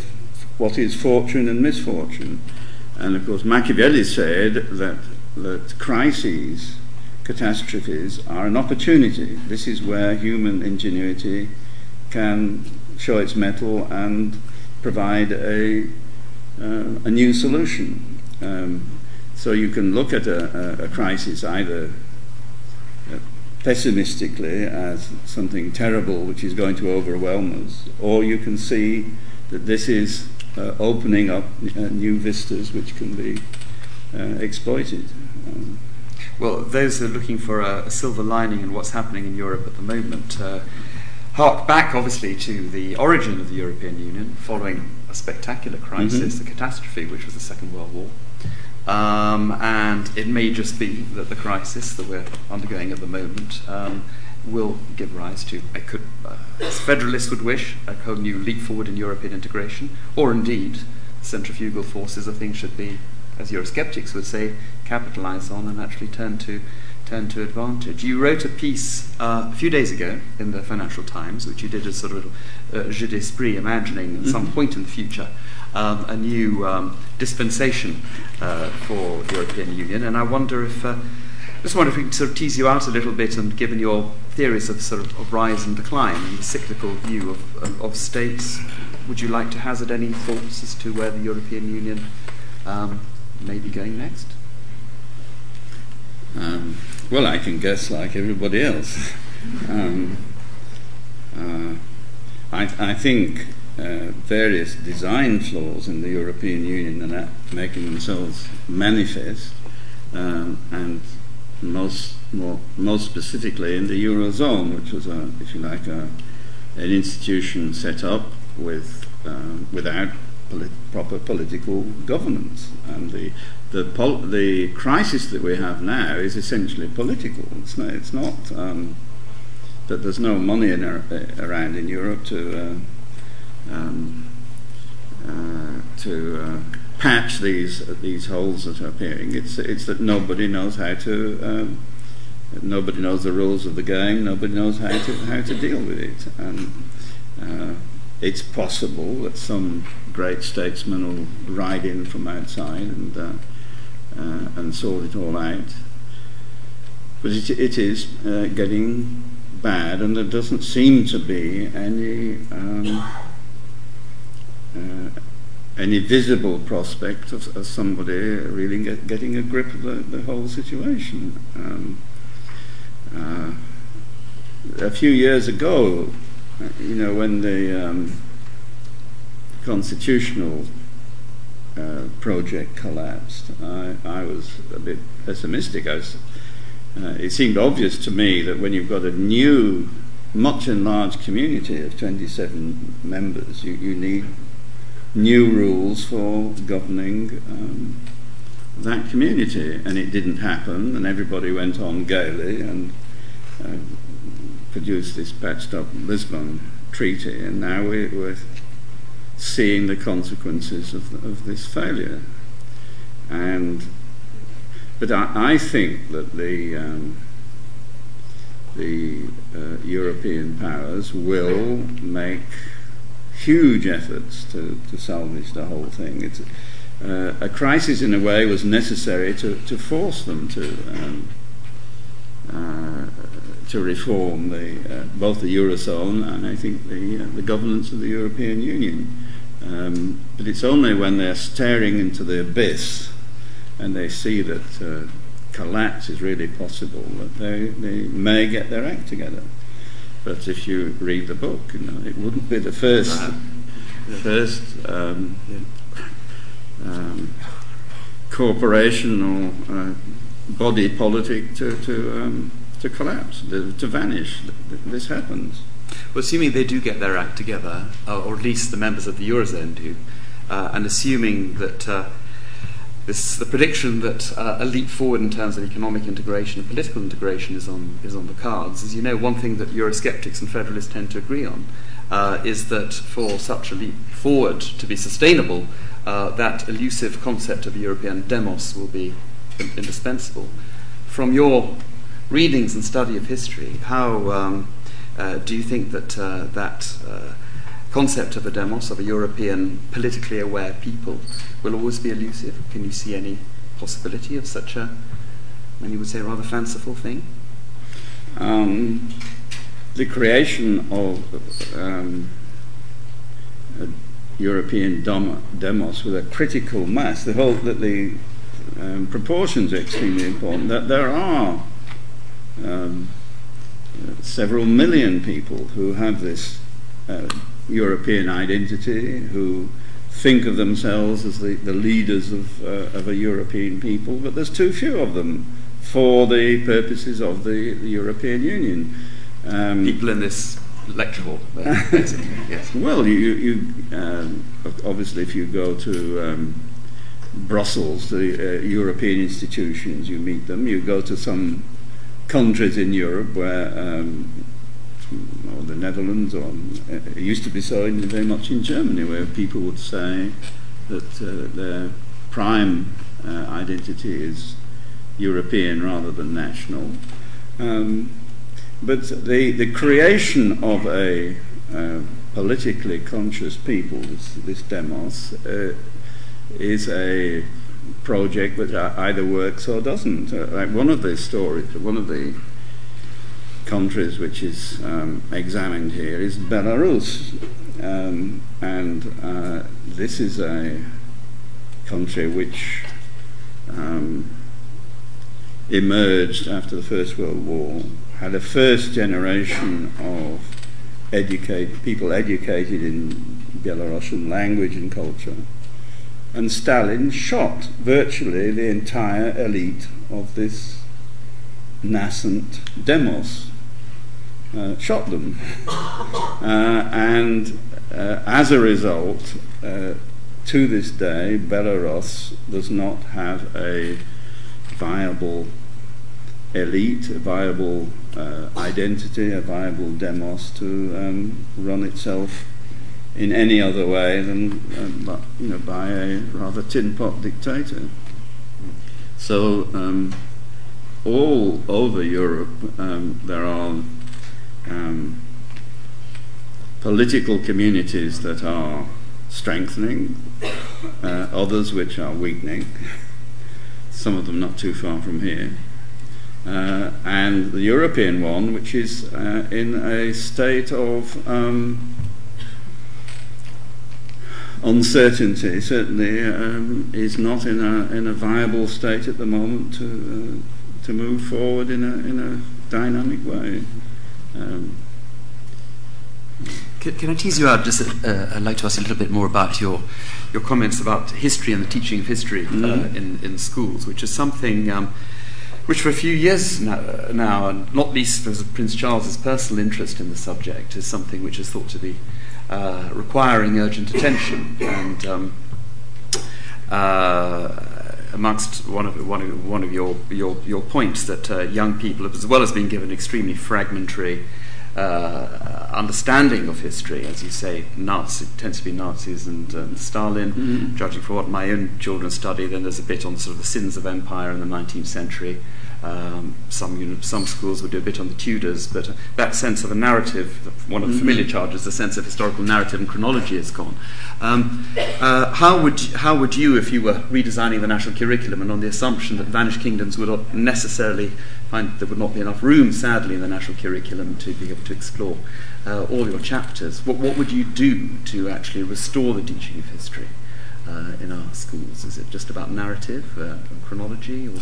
B: what is fortune and misfortune. And of course, Machiavelli said that, that crises catastrophes are an opportunity. This is where human ingenuity can show its mettle and provide a, uh, a new solution. Um, so you can look at a, a, crisis either uh, pessimistically as something terrible which is going to overwhelm us, or you can see that this is uh, opening up uh, new vistas which can be uh, exploited.
A: Well, those who are looking for a, a, silver lining in what's happening in Europe at the moment uh, hark back, obviously, to the origin of the European Union following a spectacular crisis, mm-hmm. a catastrophe, which was the Second World War. Um, and it may just be that the crisis that we're undergoing at the moment um, will give rise to, a could, uh, as federalists would wish, a whole new leap forward in European integration, or indeed, centrifugal forces, I think, should be as your Eurosceptics would say, capitalize on and actually turn to turn to advantage. You wrote a piece uh, a few days ago in the Financial Times, which you did as sort of uh, jeu d'esprit, imagining at mm-hmm. some point in the future um, a new um, dispensation uh, for the European Union. And I wonder if, uh, just wonder if we could sort of tease you out a little bit, and given your theories of sort of, of rise and decline and the cyclical view of, of, of, states, would you like to hazard any thoughts as to where the European Union um, may be going next?
B: Um, well, I can guess like everybody else. um, uh, I, I, think uh, various design flaws in the European Union are making themselves manifest, um, and most more, most specifically in the eurozone, which was a, if you like, a, an institution set up with um, without polit- proper political governance. And the, the, pol- the crisis that we have now is essentially political. It's not, it's not um, that there's no money in uh, around in Europe to, uh, um, uh, to uh, patch these, these holes that are appearing. It's, it's that nobody knows how to. Um, nobody knows the rules of the game. Nobody knows how to how to deal with it, and uh, it's possible that some great statesman will ride in from outside and uh, uh, and sort it all out. But it, it is uh, getting bad, and there doesn't seem to be any um, uh, any visible prospect of, of somebody really get, getting a grip of the, the whole situation. Um, uh, a few years ago, you know, when the um, constitutional uh, project collapsed, I, I, was a bit pessimistic. Was, uh, it seemed obvious to me that when you've got a new, much enlarged community of 27 members, you, you need new rules for governing um, that community. And it didn't happen, and everybody went on gaily and uh, produced this patched up Lisbon Treaty, and now we're, we're seeing the consequences of, of this failure. And but I, I think that the um, the uh, European powers will make huge efforts to, to salvage the whole thing. It's, uh, a crisis, in a way, was necessary to, to force them to um, uh, to reform the, uh, both the eurozone and I think the uh, the governance of the European Union. Um, but it's only when they're staring into the abyss and they see that uh, collapse is really possible that they, they may get their act together. But if you read the book, you know, it wouldn't be the first, the first um, um, corporation or uh, body politic to to, um, to collapse, to, vanish. This happens.
A: Well, assuming they do get their act together, or at least the members of the eurozone do, uh, and assuming that uh, this, the prediction that uh, a leap forward in terms of economic integration and political integration is on, is on the cards. As you know, one thing that Eurosceptics and Federalists tend to agree on uh, is that for such a leap forward to be sustainable, uh, that elusive concept of a European demos will be indispensable. From your readings and study of history, how um, uh, do you think that uh, that uh, concept of a demos, of a European politically aware people, will always be elusive? Can you see any possibility of such a, many would say, rather fanciful thing?
B: Um, the creation of um, a European dom- demos with a critical mass, the whole that the um, proportions are extremely important. That there are um, several million people who have this uh, European identity, who think of themselves as the, the leaders of, uh, of a European people, but there's too few of them for the purposes of the, the European Union.
A: Um, people in this lecture hall, basically. yes.
B: Well, you, you um, obviously, if you go to um, Brussels, the uh, European institutions, you meet them. You go to some countries in Europe where um, or the Netherlands, or it used to be so in, very much in Germany, where people would say that uh, their prime uh, identity is European rather than national. Um, but the, the creation of a uh, politically conscious people, this, this demos, uh, is a project that either works or doesn't. Uh, like one of the stories, one of the countries which is um, examined here is Belarus. Um, and uh, this is a country which um, emerged after the First World War, had a first generation of educate, people educated in Belarusian language and culture. And Stalin shot virtually the entire elite of this nascent demos uh, shot them. Uh, and uh, as a result, uh, to this day, Belarus does not have a viable elite, a viable uh, identity, a viable demos to um, run itself in any other way than uh, you know, by a rather tin pot dictator. So, um, all over Europe, um, there are um, political communities that are strengthening, uh, others which are weakening, some of them not too far from here, uh, and the European one, which is uh, in a state of um, uncertainty, certainly um, is not in a, in a viable state at the moment to, uh, to move forward in a, in a dynamic way. Um,
A: can, can, I tease you out? Just, uh, I'd like to ask you a little bit more about your your comments about history and the teaching of history mm-hmm. uh, in in schools, which is something. Um, which for a few years now, now, and not least of Prince Charles's personal interest in the subject, is something which is thought to be uh, requiring urgent attention. And um, uh, amongst one of one of one of your your, your points that uh, young people, as well as being given extremely fragmentary uh, understanding of history, as you say, Nazi, tends to be Nazis and um, Stalin. Mm-hmm. Judging from what my own children study, then there's a bit on sort of the sins of empire in the 19th century. Um, some some schools would do a bit on the Tudors, but that sense of a narrative, one of the familiar mm-hmm. charges, the sense of historical narrative and chronology is gone. Um, uh, how would how would you, if you were redesigning the national curriculum, and on the assumption that vanished kingdoms would not necessarily find there would not be enough room, sadly, in the national curriculum to be able to explore uh, all your chapters, what what would you do to actually restore the teaching of history uh, in our schools? Is it just about narrative, uh, chronology, or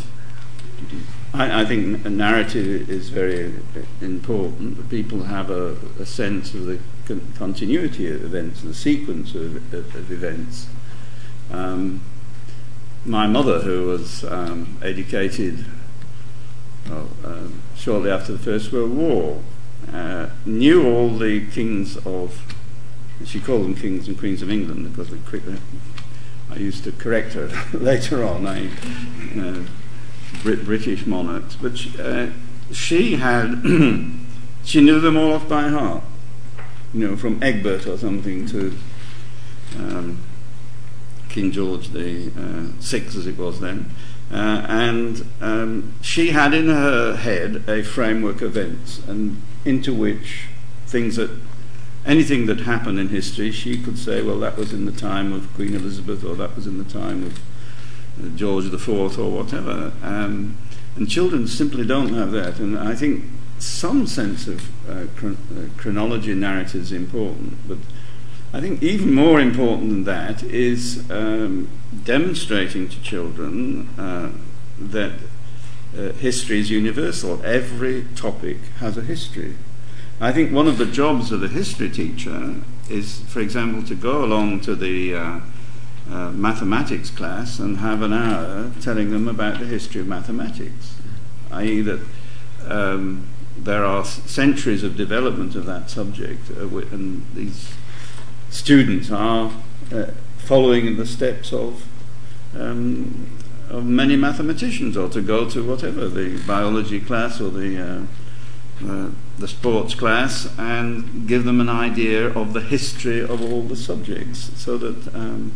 B: I, I, think a narrative is very important. People have a, a sense of the con- continuity of events, the sequence of, of, of events. Um, my mother, who was um, educated well, um, shortly after the First World War, uh, knew all the kings of, she called them kings and queens of England because quickly, I used to correct her later on. I, uh, British monarchs, but she, uh, she had she knew them all off by heart. You know, from Egbert or something to um, King George the uh, Sixth, as it was then. Uh, and um, she had in her head a framework of events, and into which things that anything that happened in history, she could say, well, that was in the time of Queen Elizabeth, or that was in the time of George IV or whatever. Um, and children simply don't have that. And I think some sense of uh, chron- uh, chronology narrative is important, but I think even more important than that is um, demonstrating to children uh, that uh, history is universal. Every topic has a history. I think one of the jobs of a history teacher is, for example, to go along to the mathematics class and have an hour telling them about the history of mathematics, i.e., that um, there are centuries of development of that subject, uh, and these students are uh, following in the steps of. Um, of many mathematicians, or to go to whatever the biology class or the uh, the sports class, and give them an idea of the history of all the subjects, so that um,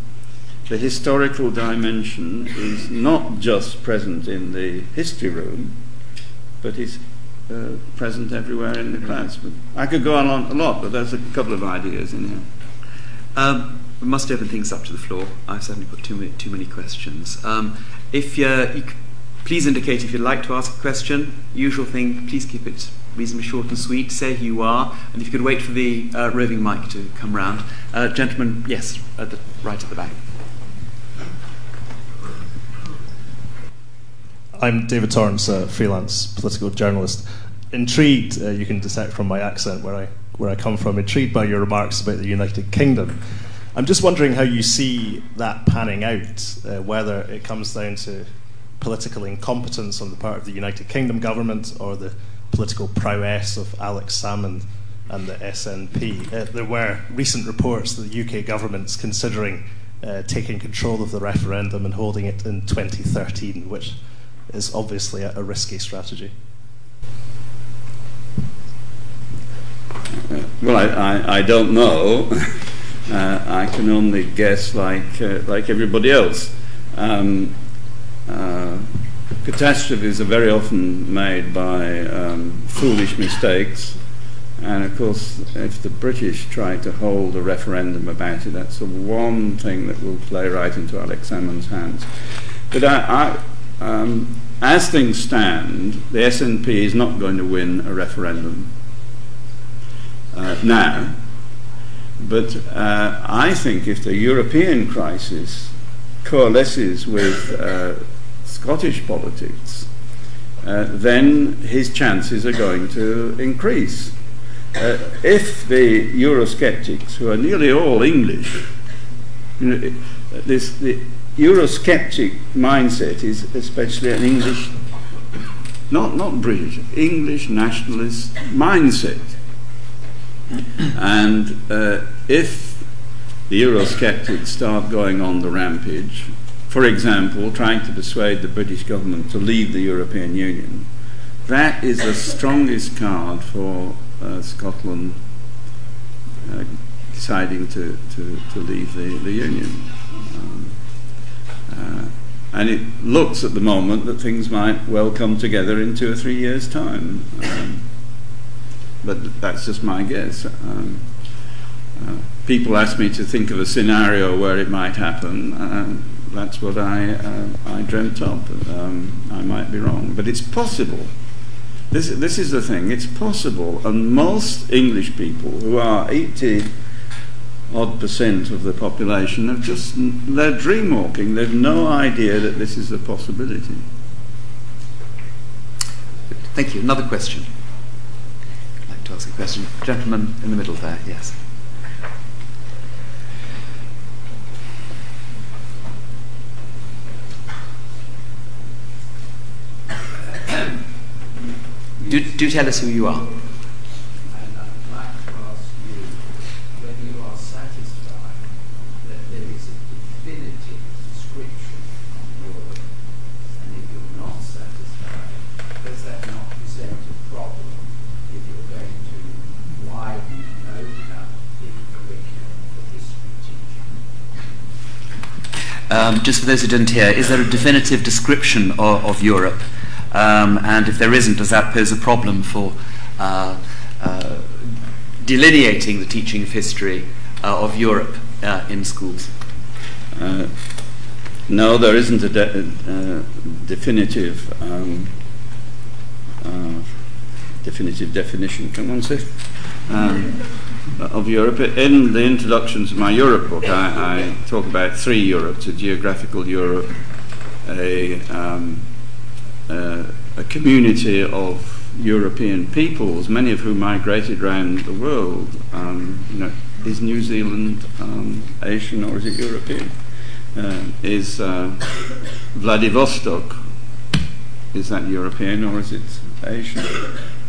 B: the historical dimension is not just present in the history room, but is uh, present everywhere in the class. But I could go on a lot, but there's a couple of ideas in here.
A: Um, we must open things up to the floor. I've certainly put too many, too many questions. Um, if you please indicate if you'd like to ask a question. Usual thing, please keep it reasonably short and sweet. Say who you are, and if you could wait for the uh, roving mic to come round. Uh, gentlemen, yes, at the, right at the back.
C: I'm David Torrance, a freelance political journalist. Intrigued, uh, you can detect from my accent where I, where I come from, intrigued by your remarks about the United Kingdom. I'm just wondering how you see that panning out, uh, whether it comes down to political incompetence on the part of the United Kingdom government or the political prowess of Alex Salmond and the SNP. Uh, there were recent reports that the UK government's considering uh, taking control of the referendum and holding it in 2013, which is obviously a, a risky strategy.
B: Well, I, I, I, don't know. uh, I can only guess like, uh, like everybody else. Um, uh, catastrophes are very often made by um, foolish mistakes. And of course, if the British try to hold a referendum about it, that's the one thing that will play right into Alex Salmond's hands. But I, I um, as things stand, the SNP is not going to win a referendum uh, now. But uh, I think if the European crisis coalesces with uh, Scottish politics, uh, then his chances are going to increase. Uh, if the Eurosceptics, who are nearly all English, you know, this, the, Eurosceptic mindset is especially an English, not, not British, English nationalist mindset. And uh, if the Eurosceptics start going on the rampage, for example, trying to persuade the British government to leave the European Union, that is the strongest card for uh, Scotland uh, deciding to, to, to leave the, the Union. And it looks at the moment that things might well come together in two or three years' time. Um, but that's just my guess. Um, uh, people ask me to think of a scenario where it might happen. Uh, that's what I, uh, I dreamt up. Um, I might be wrong, but it's possible. This, this is the thing, it's possible, and most English people, who are 80 odd percent of the population, have just, they're dream walking, they've no idea that this is a possibility.
A: Thank you. Another question. I'd like to ask a question. Gentleman in the middle there, yes. do, do tell us who you are. Just for those who didn't hear, is there a definitive description of, of Europe? Um, and if there isn't, does that pose a problem for uh, uh, delineating the teaching of history uh, of Europe uh, in schools?
B: Uh, no, there isn't a de- uh, definitive um, definitive definition. Can one say? Um, of Europe. In the introduction to my Europe book, I, I talk about three Europes a geographical Europe, a, um, uh, a community of European peoples, many of whom migrated around the world. Um, you know, is New Zealand um, Asian or is it European? Uh, is uh, Vladivostok, is that European or is it Asian?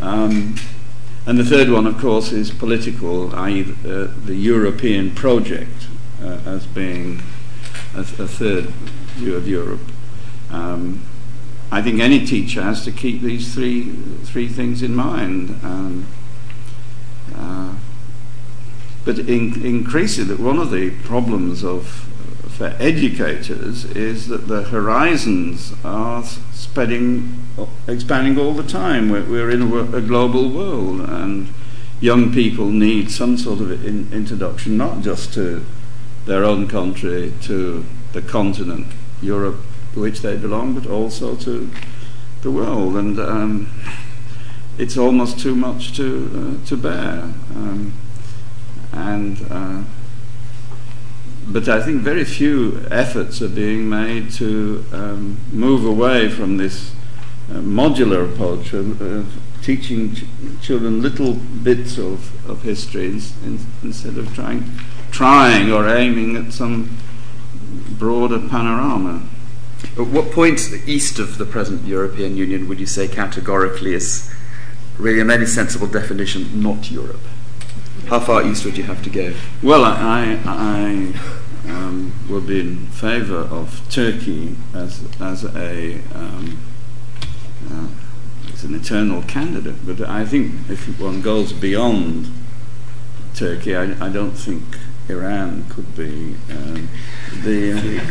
B: Um, and the third one, of course, is political, i.e., uh, the European project uh, as being a, a, third view of Europe. Um, I think any teacher has to keep these three three things in mind. Um, uh, but in, increasingly, one of the problems of for educators is that the horizons are spreading, expanding all the time. We're, we're in a, a, global world, and young people need some sort of in, introduction, not just to their own country, to the continent, Europe, to which they belong, but also to the world. And um, it's almost too much to uh, to bear. Um, and uh, but I think very few efforts are being made to um, move away from this uh, modular approach of, of teaching ch- children little bits of, of history in, instead of trying, trying or aiming at some broader panorama.
A: At what point east of the present European Union would you say categorically is really, in any sensible definition, not Europe? How far east would you have to go?
B: Well, I, I um, will be in favour of Turkey as as a um, uh, an eternal candidate. But I think if one goes beyond Turkey, I, I don't think Iran could be um, the. Uh,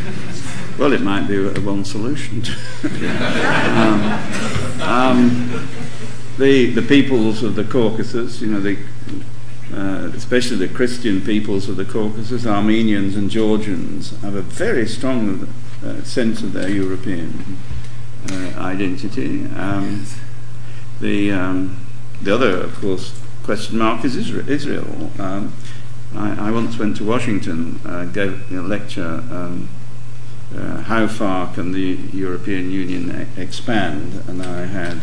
B: well, it might be one solution. Um, um, the the peoples of the Caucasus, you know, the uh, especially the Christian peoples of the Caucasus, Armenians and Georgians, have a very strong uh, sense of their European uh, identity. Um, the, um, the other, of course, question mark is Israel. Um, I, I, once went to Washington, uh, gave a lecture. Um, uh, how far can the European Union e- expand? And I had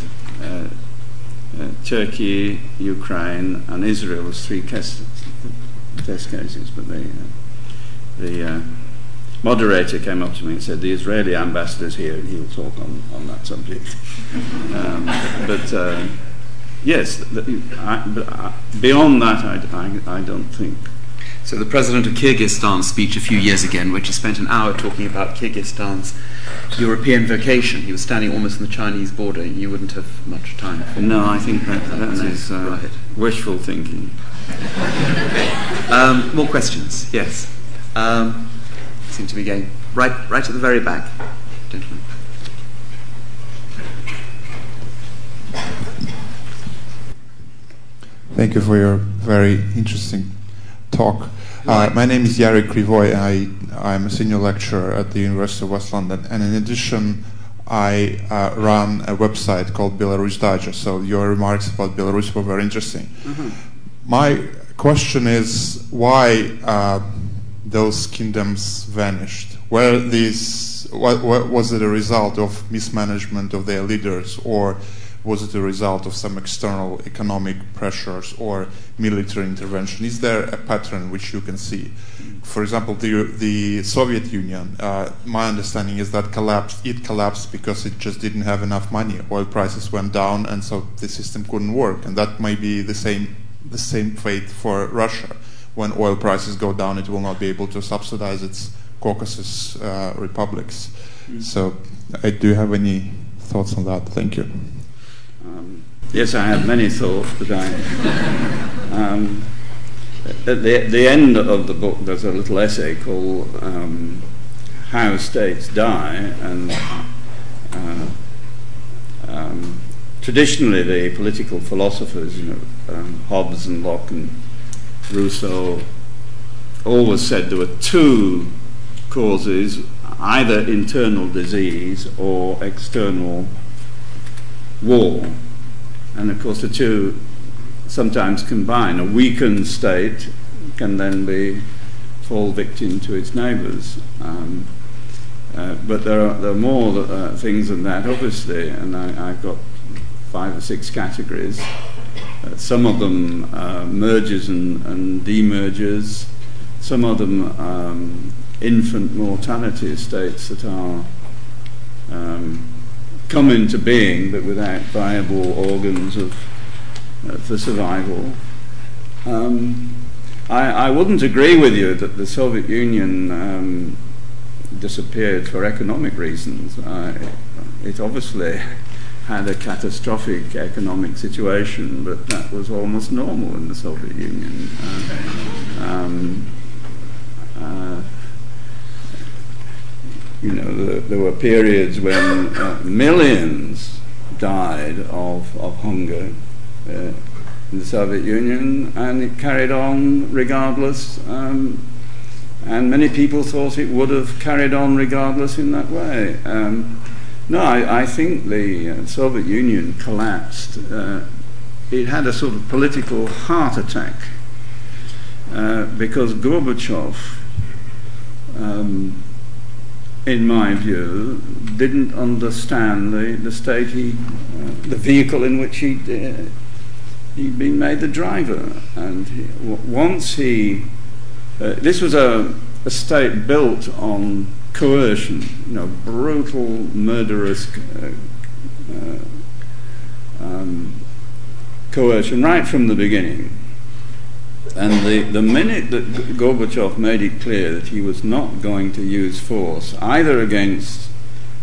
B: uh, Turkey, Ukraine, and Israel as three test, test cases. But the, uh, the uh, moderator came up to me and said, The Israeli ambassador is here and he'll talk on, on that subject. um, but uh, yes, the, I, but, uh, beyond that, I, I, I don't think
A: so the president of Kyrgyzstan's speech a few years ago, in which he spent an hour talking about Kyrgyzstan's European vocation, he was standing almost on the Chinese border. You wouldn't have much time.
B: No, I think that, that is uh, right. wishful thinking.
A: um, more questions? Yes. Um, seem to be going right, right at the very back, gentlemen.
D: Thank you for your very interesting talk. Uh, my name is Yari Kryvoi. I, I'm a senior lecturer at the University of West London, and in addition, I uh, run a website called Belarus Digest. So your remarks about Belarus were very interesting. Mm-hmm. My question is why uh, those kingdoms vanished? Were these? What, what, was it a result of mismanagement of their leaders, or was it a result of some external economic pressures or military intervention? Is there a pattern which you can see? For example, the, the Soviet Union, uh, my understanding is that collapsed, it collapsed because it just didn't have enough money. Oil prices went down, and so the system couldn't work. And that may be the same, the same fate for Russia. When oil prices go down, it will not be able to subsidize its Caucasus uh, republics. Mm-hmm. So, I do you have any thoughts on that? Thank you.
B: Um, yes, I have many thoughts, but I. Um, at the, the end of the book, there's a little essay called um, How States Die, and uh, um, traditionally the political philosophers, you know, um, Hobbes and Locke and Rousseau, always said there were two causes either internal disease or external war. And of course, the two sometimes combine. A weakened state can then be fall victim to its neighbours. Um, uh, but there are, there are more uh, things than that, obviously, and I, have got five or six categories. Uh, some of them uh, mergers and, and demergers, some of them um, infant mortality states that are um, come into being but without viable organs of, uh, for survival. Um, I, I, wouldn't agree with you that the Soviet Union um, disappeared for economic reasons. it obviously had a catastrophic economic situation, but that was almost normal in the Soviet Union. Uh, um, uh, there were periods when uh, millions died of, hunger uh, in the Soviet Union, and it carried on regardless. Um, and many people thought it would have carried on regardless in that way. Um, no, I, I, think the uh, Soviet Union collapsed. Uh, it had a sort of political heart attack uh, because Gorbachev. Um, in my view, didn't understand the, the state he, uh, the vehicle in which he uh, he'd been made the driver. And he, w- once he, uh, this was a, a state built on coercion, you know, brutal, murderous uh, uh, um, coercion right from the beginning. And the, the minute that Gorbachev made it clear that he was not going to use force either against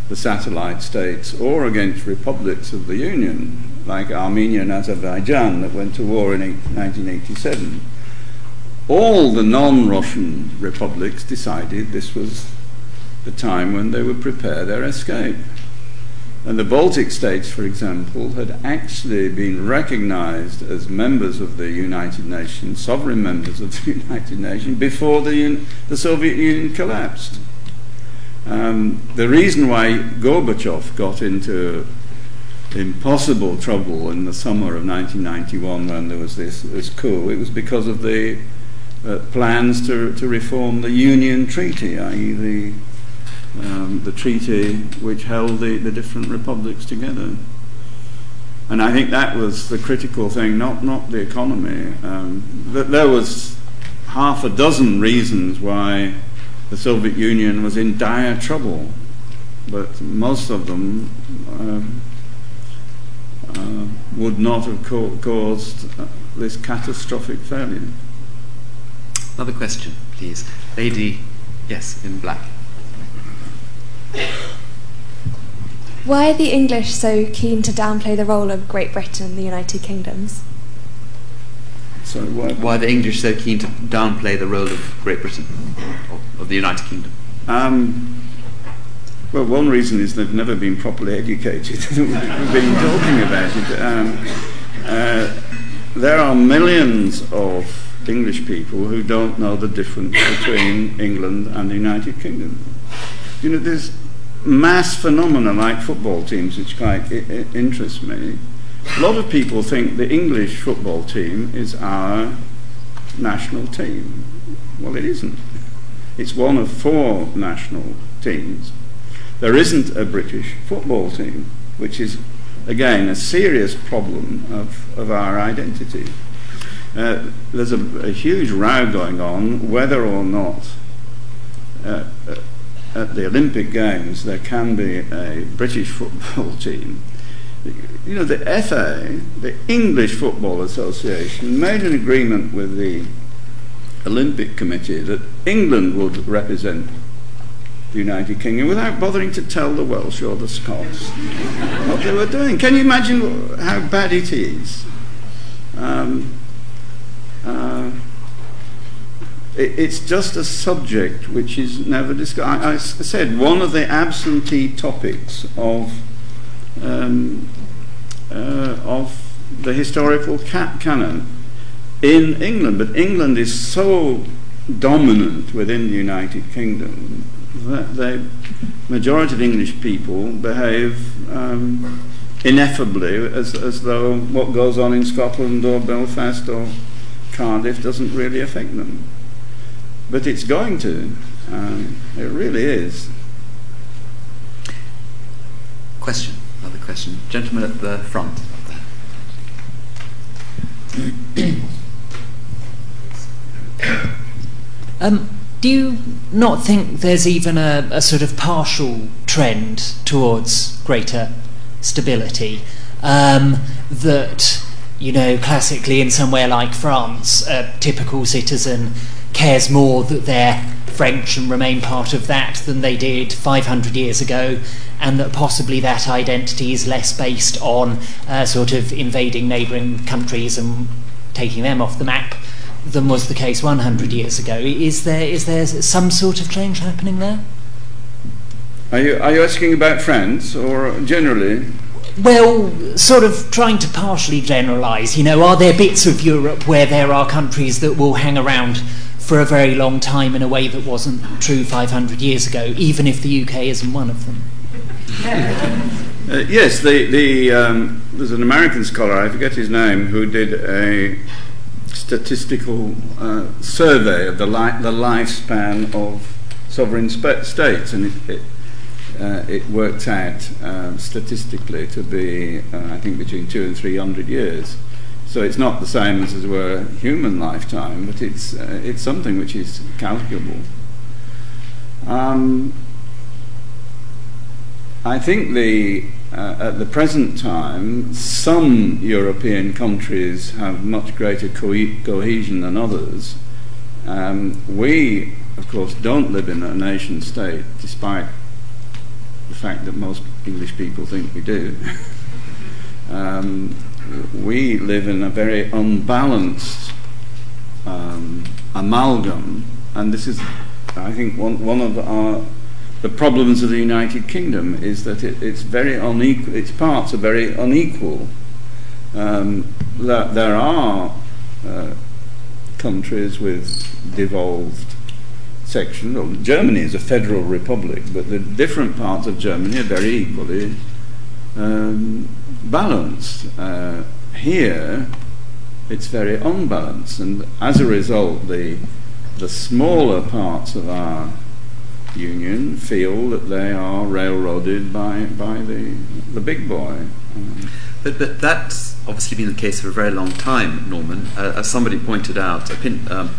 B: the satellite states or against republics of the Union, like Armenia and Azerbaijan that went to war in 1987, all the non Russian republics decided this was the time when they would prepare their escape. And the Baltic states, for example, had actually been recognized as members of the United Nations, sovereign members of the United Nations, before the, the Soviet Union collapsed. Um, the reason why Gorbachev got into impossible trouble in the summer of 1991 when there was this, this coup, it was because of the uh, plans to, to reform the Union Treaty, i.e., the um, the treaty which held the, the different republics together. And I think that was the critical thing, not, not the economy. Um, that there was half a dozen reasons why the Soviet Union was in dire trouble, but most of them um, uh, would not have co- caused uh, this catastrophic failure.
A: Another question, please. Lady, yes, in black.
E: Why are the English so keen to downplay the role of Great Britain and the United Kingdoms?
B: Sorry, why?
A: Why the English so keen to downplay the role of Great Britain, of, of the United Kingdom?
B: Um, well, one reason is they've never been properly educated. We've been talking about it. Um, uh, there are millions of English people who don't know the difference between England and the United Kingdom. You know, there's mass phenomena like football teams, which quite I- I- interests me. A lot of people think the English football team is our national team. Well, it isn't. It's one of four national teams. There isn't a British football team, which is, again, a serious problem of, of our identity. Uh, there's a, a huge row going on whether or not uh, at the Olympic Games there can be a British football team. You know, the FA, the English Football Association, made an agreement with the Olympic Committee that England would represent the United Kingdom without bothering to tell the Welsh or the Scots what they were doing. Can you imagine how bad it is? Um, uh, it's just a subject which is never discussed. I said one of the absentee topics of um, uh, of the historical ca- canon in England, but England is so dominant within the United Kingdom that the majority of English people behave um, ineffably as, as though what goes on in Scotland or Belfast or Cardiff doesn't really affect them. But it's going to. Um, it really is.
A: Question. Another question. Gentleman at the front.
F: Um, do you not think there's even a, a sort of partial trend towards greater stability? Um, that, you know, classically in somewhere like France, a typical citizen cares more that they're French and remain part of that than they did 500 years ago, and that possibly that identity is less based on uh, sort of invading neighbouring countries and taking them off the map than was the case 100 years ago. Is there is there some sort of change happening there?
B: Are you, are you asking about France or generally?
F: Well, sort of trying to partially generalise. You know, are there bits of Europe where there are countries that will hang around for a very long time in a way that wasn't true 500 years ago, even if the UK isn't one of them?
B: Uh, yes, the, the, um, there's an American scholar, I forget his name, who did a statistical uh, survey of the, li- the lifespan of sovereign spa- states, and it, it, uh, it worked out um, statistically to be, uh, I think, between two and three hundred years. So it's not the same as, as were human lifetime, but it's, uh, it's something which is calculable. Um, I think the, uh, at the present time, some European countries have much greater co- cohesion than others. Um, we, of course, don't live in a nation state, despite the fact that most English people think we do. um, we live in a very unbalanced um, amalgam, and this is, I think, one, one of our the problems of the United Kingdom is that it, it's very unequal. Its parts are very unequal. Um, that there are uh, countries with devolved sections. Well, Germany is a federal republic, but the different parts of Germany are very equally um, balanced. Uh, here, it's very unbalanced, and as a result, the the smaller parts of our union feel that they are railroaded by, by the, the big boy. Um,
A: But, but that's obviously been the case for a very long time, Norman. Uh, as somebody pointed out, um,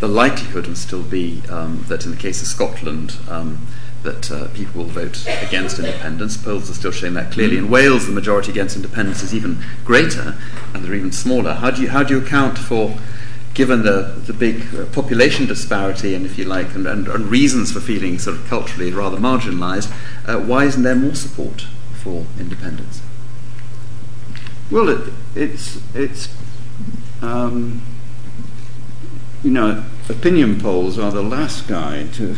A: the likelihood will still be um, that in the case of Scotland, um, that uh, people will vote against independence. Polls are still showing that clearly. In Wales, the majority against independence is even greater, and they're even smaller. How do you, how do you account for, given the, the big uh, population disparity, and if you like, and, and, and reasons for feeling sort of culturally rather marginalised, uh, why isn't there more support for independence?
B: well, it, it's, it's um, you know, opinion polls are the last guide to.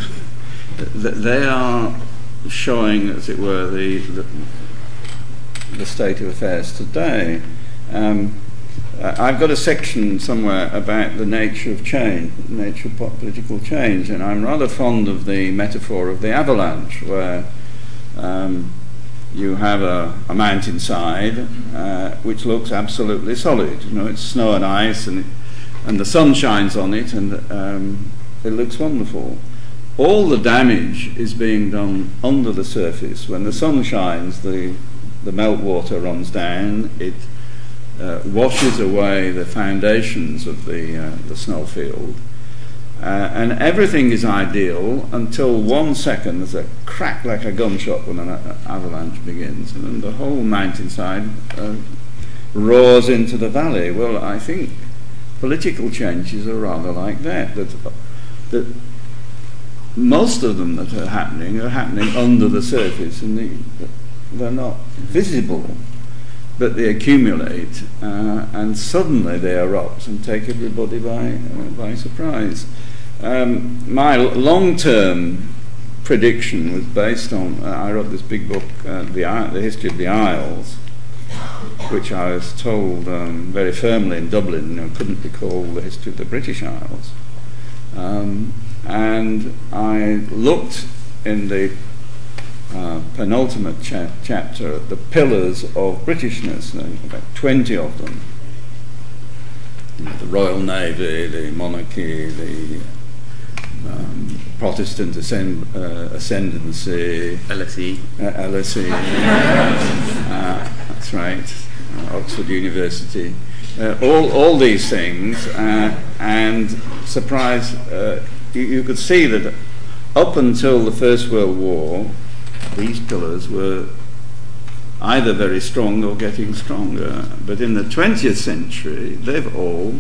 B: They are showing, as it were, the, the, the state of affairs today. Um, I've got a section somewhere about the nature of change, nature of political change, and I'm rather fond of the metaphor of the avalanche, where um, you have a, a mountainside uh, which looks absolutely solid. You know, it's snow and ice, and, and the sun shines on it, and um, it looks wonderful all the damage is being done under the surface. When the sun shines, the, the meltwater runs down, it uh, washes away the foundations of the, uh, the snowfield. Uh, and everything is ideal until one second there's a crack like a gunshot when an avalanche begins, and then the whole mountainside uh, roars into the valley. Well, I think political changes are rather like that. That, that most of them that are happening are happening under the surface and they, they're not visible, but they accumulate uh, and suddenly they erupt and take everybody by, uh, by surprise. Um, my long term prediction was based on, uh, I wrote this big book, uh, the, the History of the Isles, which I was told um, very firmly in Dublin you know, couldn't be called the History of the British Isles. Um, and I looked in the uh, penultimate cha- chapter at the pillars of Britishness, about 20 of them. You know, the Royal Navy, the monarchy, the um, Protestant ascend, uh, ascendancy,
A: LSE,
B: uh, LSE, uh, that's right, uh, Oxford University, uh, all all these things, uh, and surprise you, could see that up until the First World War, these pillars were either very strong or getting stronger. But in the 20th century, they've all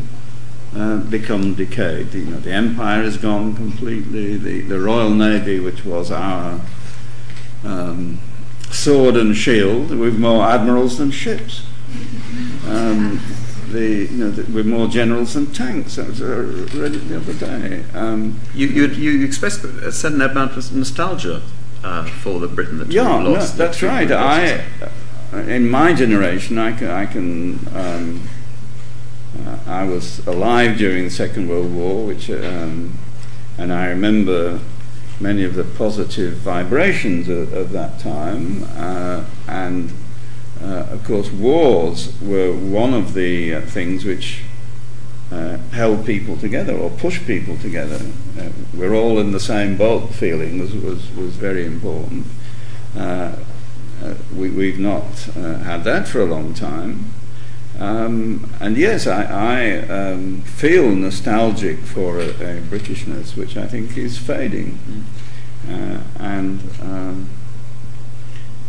B: uh, become decayed. You know, the empire has gone completely. The, the Royal Navy, which was our um, sword and shield, we've more admirals than ships. Um, the, you know, the, with more generals than tanks. I was uh, read it the other day. Um,
A: you, you, you expressed a certain amount of nostalgia uh, for the Britain that
B: yeah,
A: you lost.
B: No, that's right. I, uh, in my generation, I can, I can um, uh, I was alive during the Second World War, which, um, and I remember many of the positive vibrations of, of that time, uh, and of course, wars were one of the uh, things which uh, held people together or pushed people together. Uh, we're all in the same boat feeling was, was, was very important. Uh, uh, we, have not had that for a long time. Um, and yes, I, I um, feel nostalgic for a, a, Britishness which I think is fading. Mm. and um,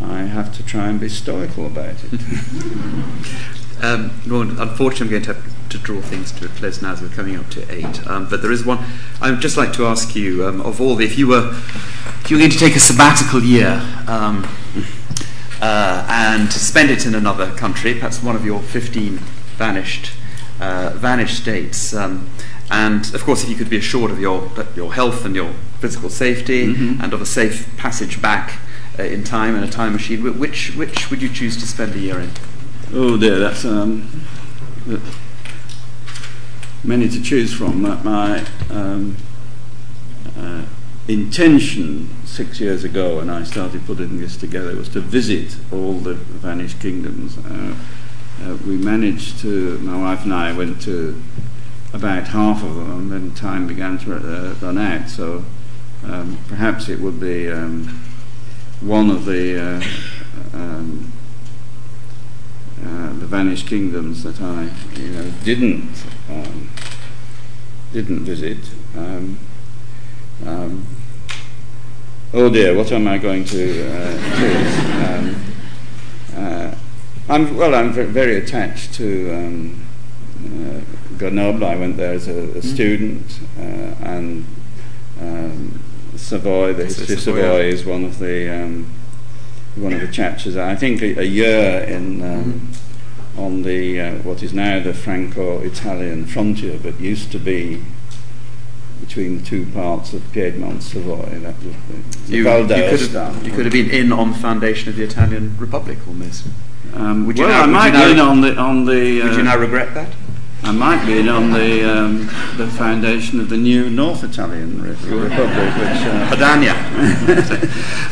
B: I have to try and be stoical about it.
A: um, unfortunately, I'm going to have to draw things to a close now as we're coming up to eight. Um, but there is one. I'd just like to ask you um, of all the, if you were if you were going to take a sabbatical year um, uh, and to spend it in another country, perhaps one of your 15 vanished uh, vanished states. Um, and of course, if you could be assured of your, your health and your physical safety mm-hmm. and of a safe passage back in time in a time machine, which which would you choose to spend a year in?
B: Oh dear, that's um, many to choose from. My um, uh, intention six years ago, when I started putting this together, was to visit all the vanished kingdoms. Uh, uh, we managed to. My wife and I went to about half of them, and then time began to uh, run out. So um, perhaps it would be. Um, one of the uh, um, uh, the vanished kingdoms that I you know didn't um, didn't visit. Um, um oh dear, what am I going to uh, choose? Um, uh, I'm well. I'm very attached to um, uh, Grenoble. I went there as a, a mm-hmm. student, uh, and Savoy, the history of Savoy, is one of the um, one of the chapters. I think a, a year in um, mm. on the uh, what is now the Franco-Italian frontier, but used to be between the two parts of Piedmont Savoy. That was the,
A: You,
B: the
A: you, could have, you could have been in on the foundation of the Italian Republic almost.
B: Um,
A: Would you
B: well,
A: now-
B: I might
A: you now-
B: in on the on the.
A: Would you
B: uh,
A: now regret that?
B: I might be on the um, the foundation of the new North Italian Republic, which. Uh,
A: Padania.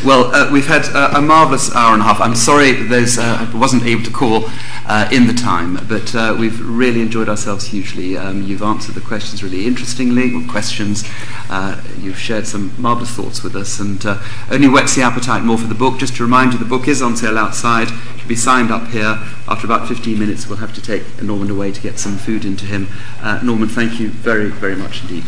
A: well, uh, we've had uh, a marvellous hour and a half. I'm sorry those uh, I wasn't able to call uh, in the time, but uh, we've really enjoyed ourselves hugely. Um, you've answered the questions really interestingly. or Questions. Uh, you've shared some marvellous thoughts with us, and uh, only whets the appetite more for the book. Just to remind you, the book is on sale outside. You can be signed up here. After about 15 minutes, we'll have to take Norman away to get some food into him. Uh, Norman, thank you very, very much indeed.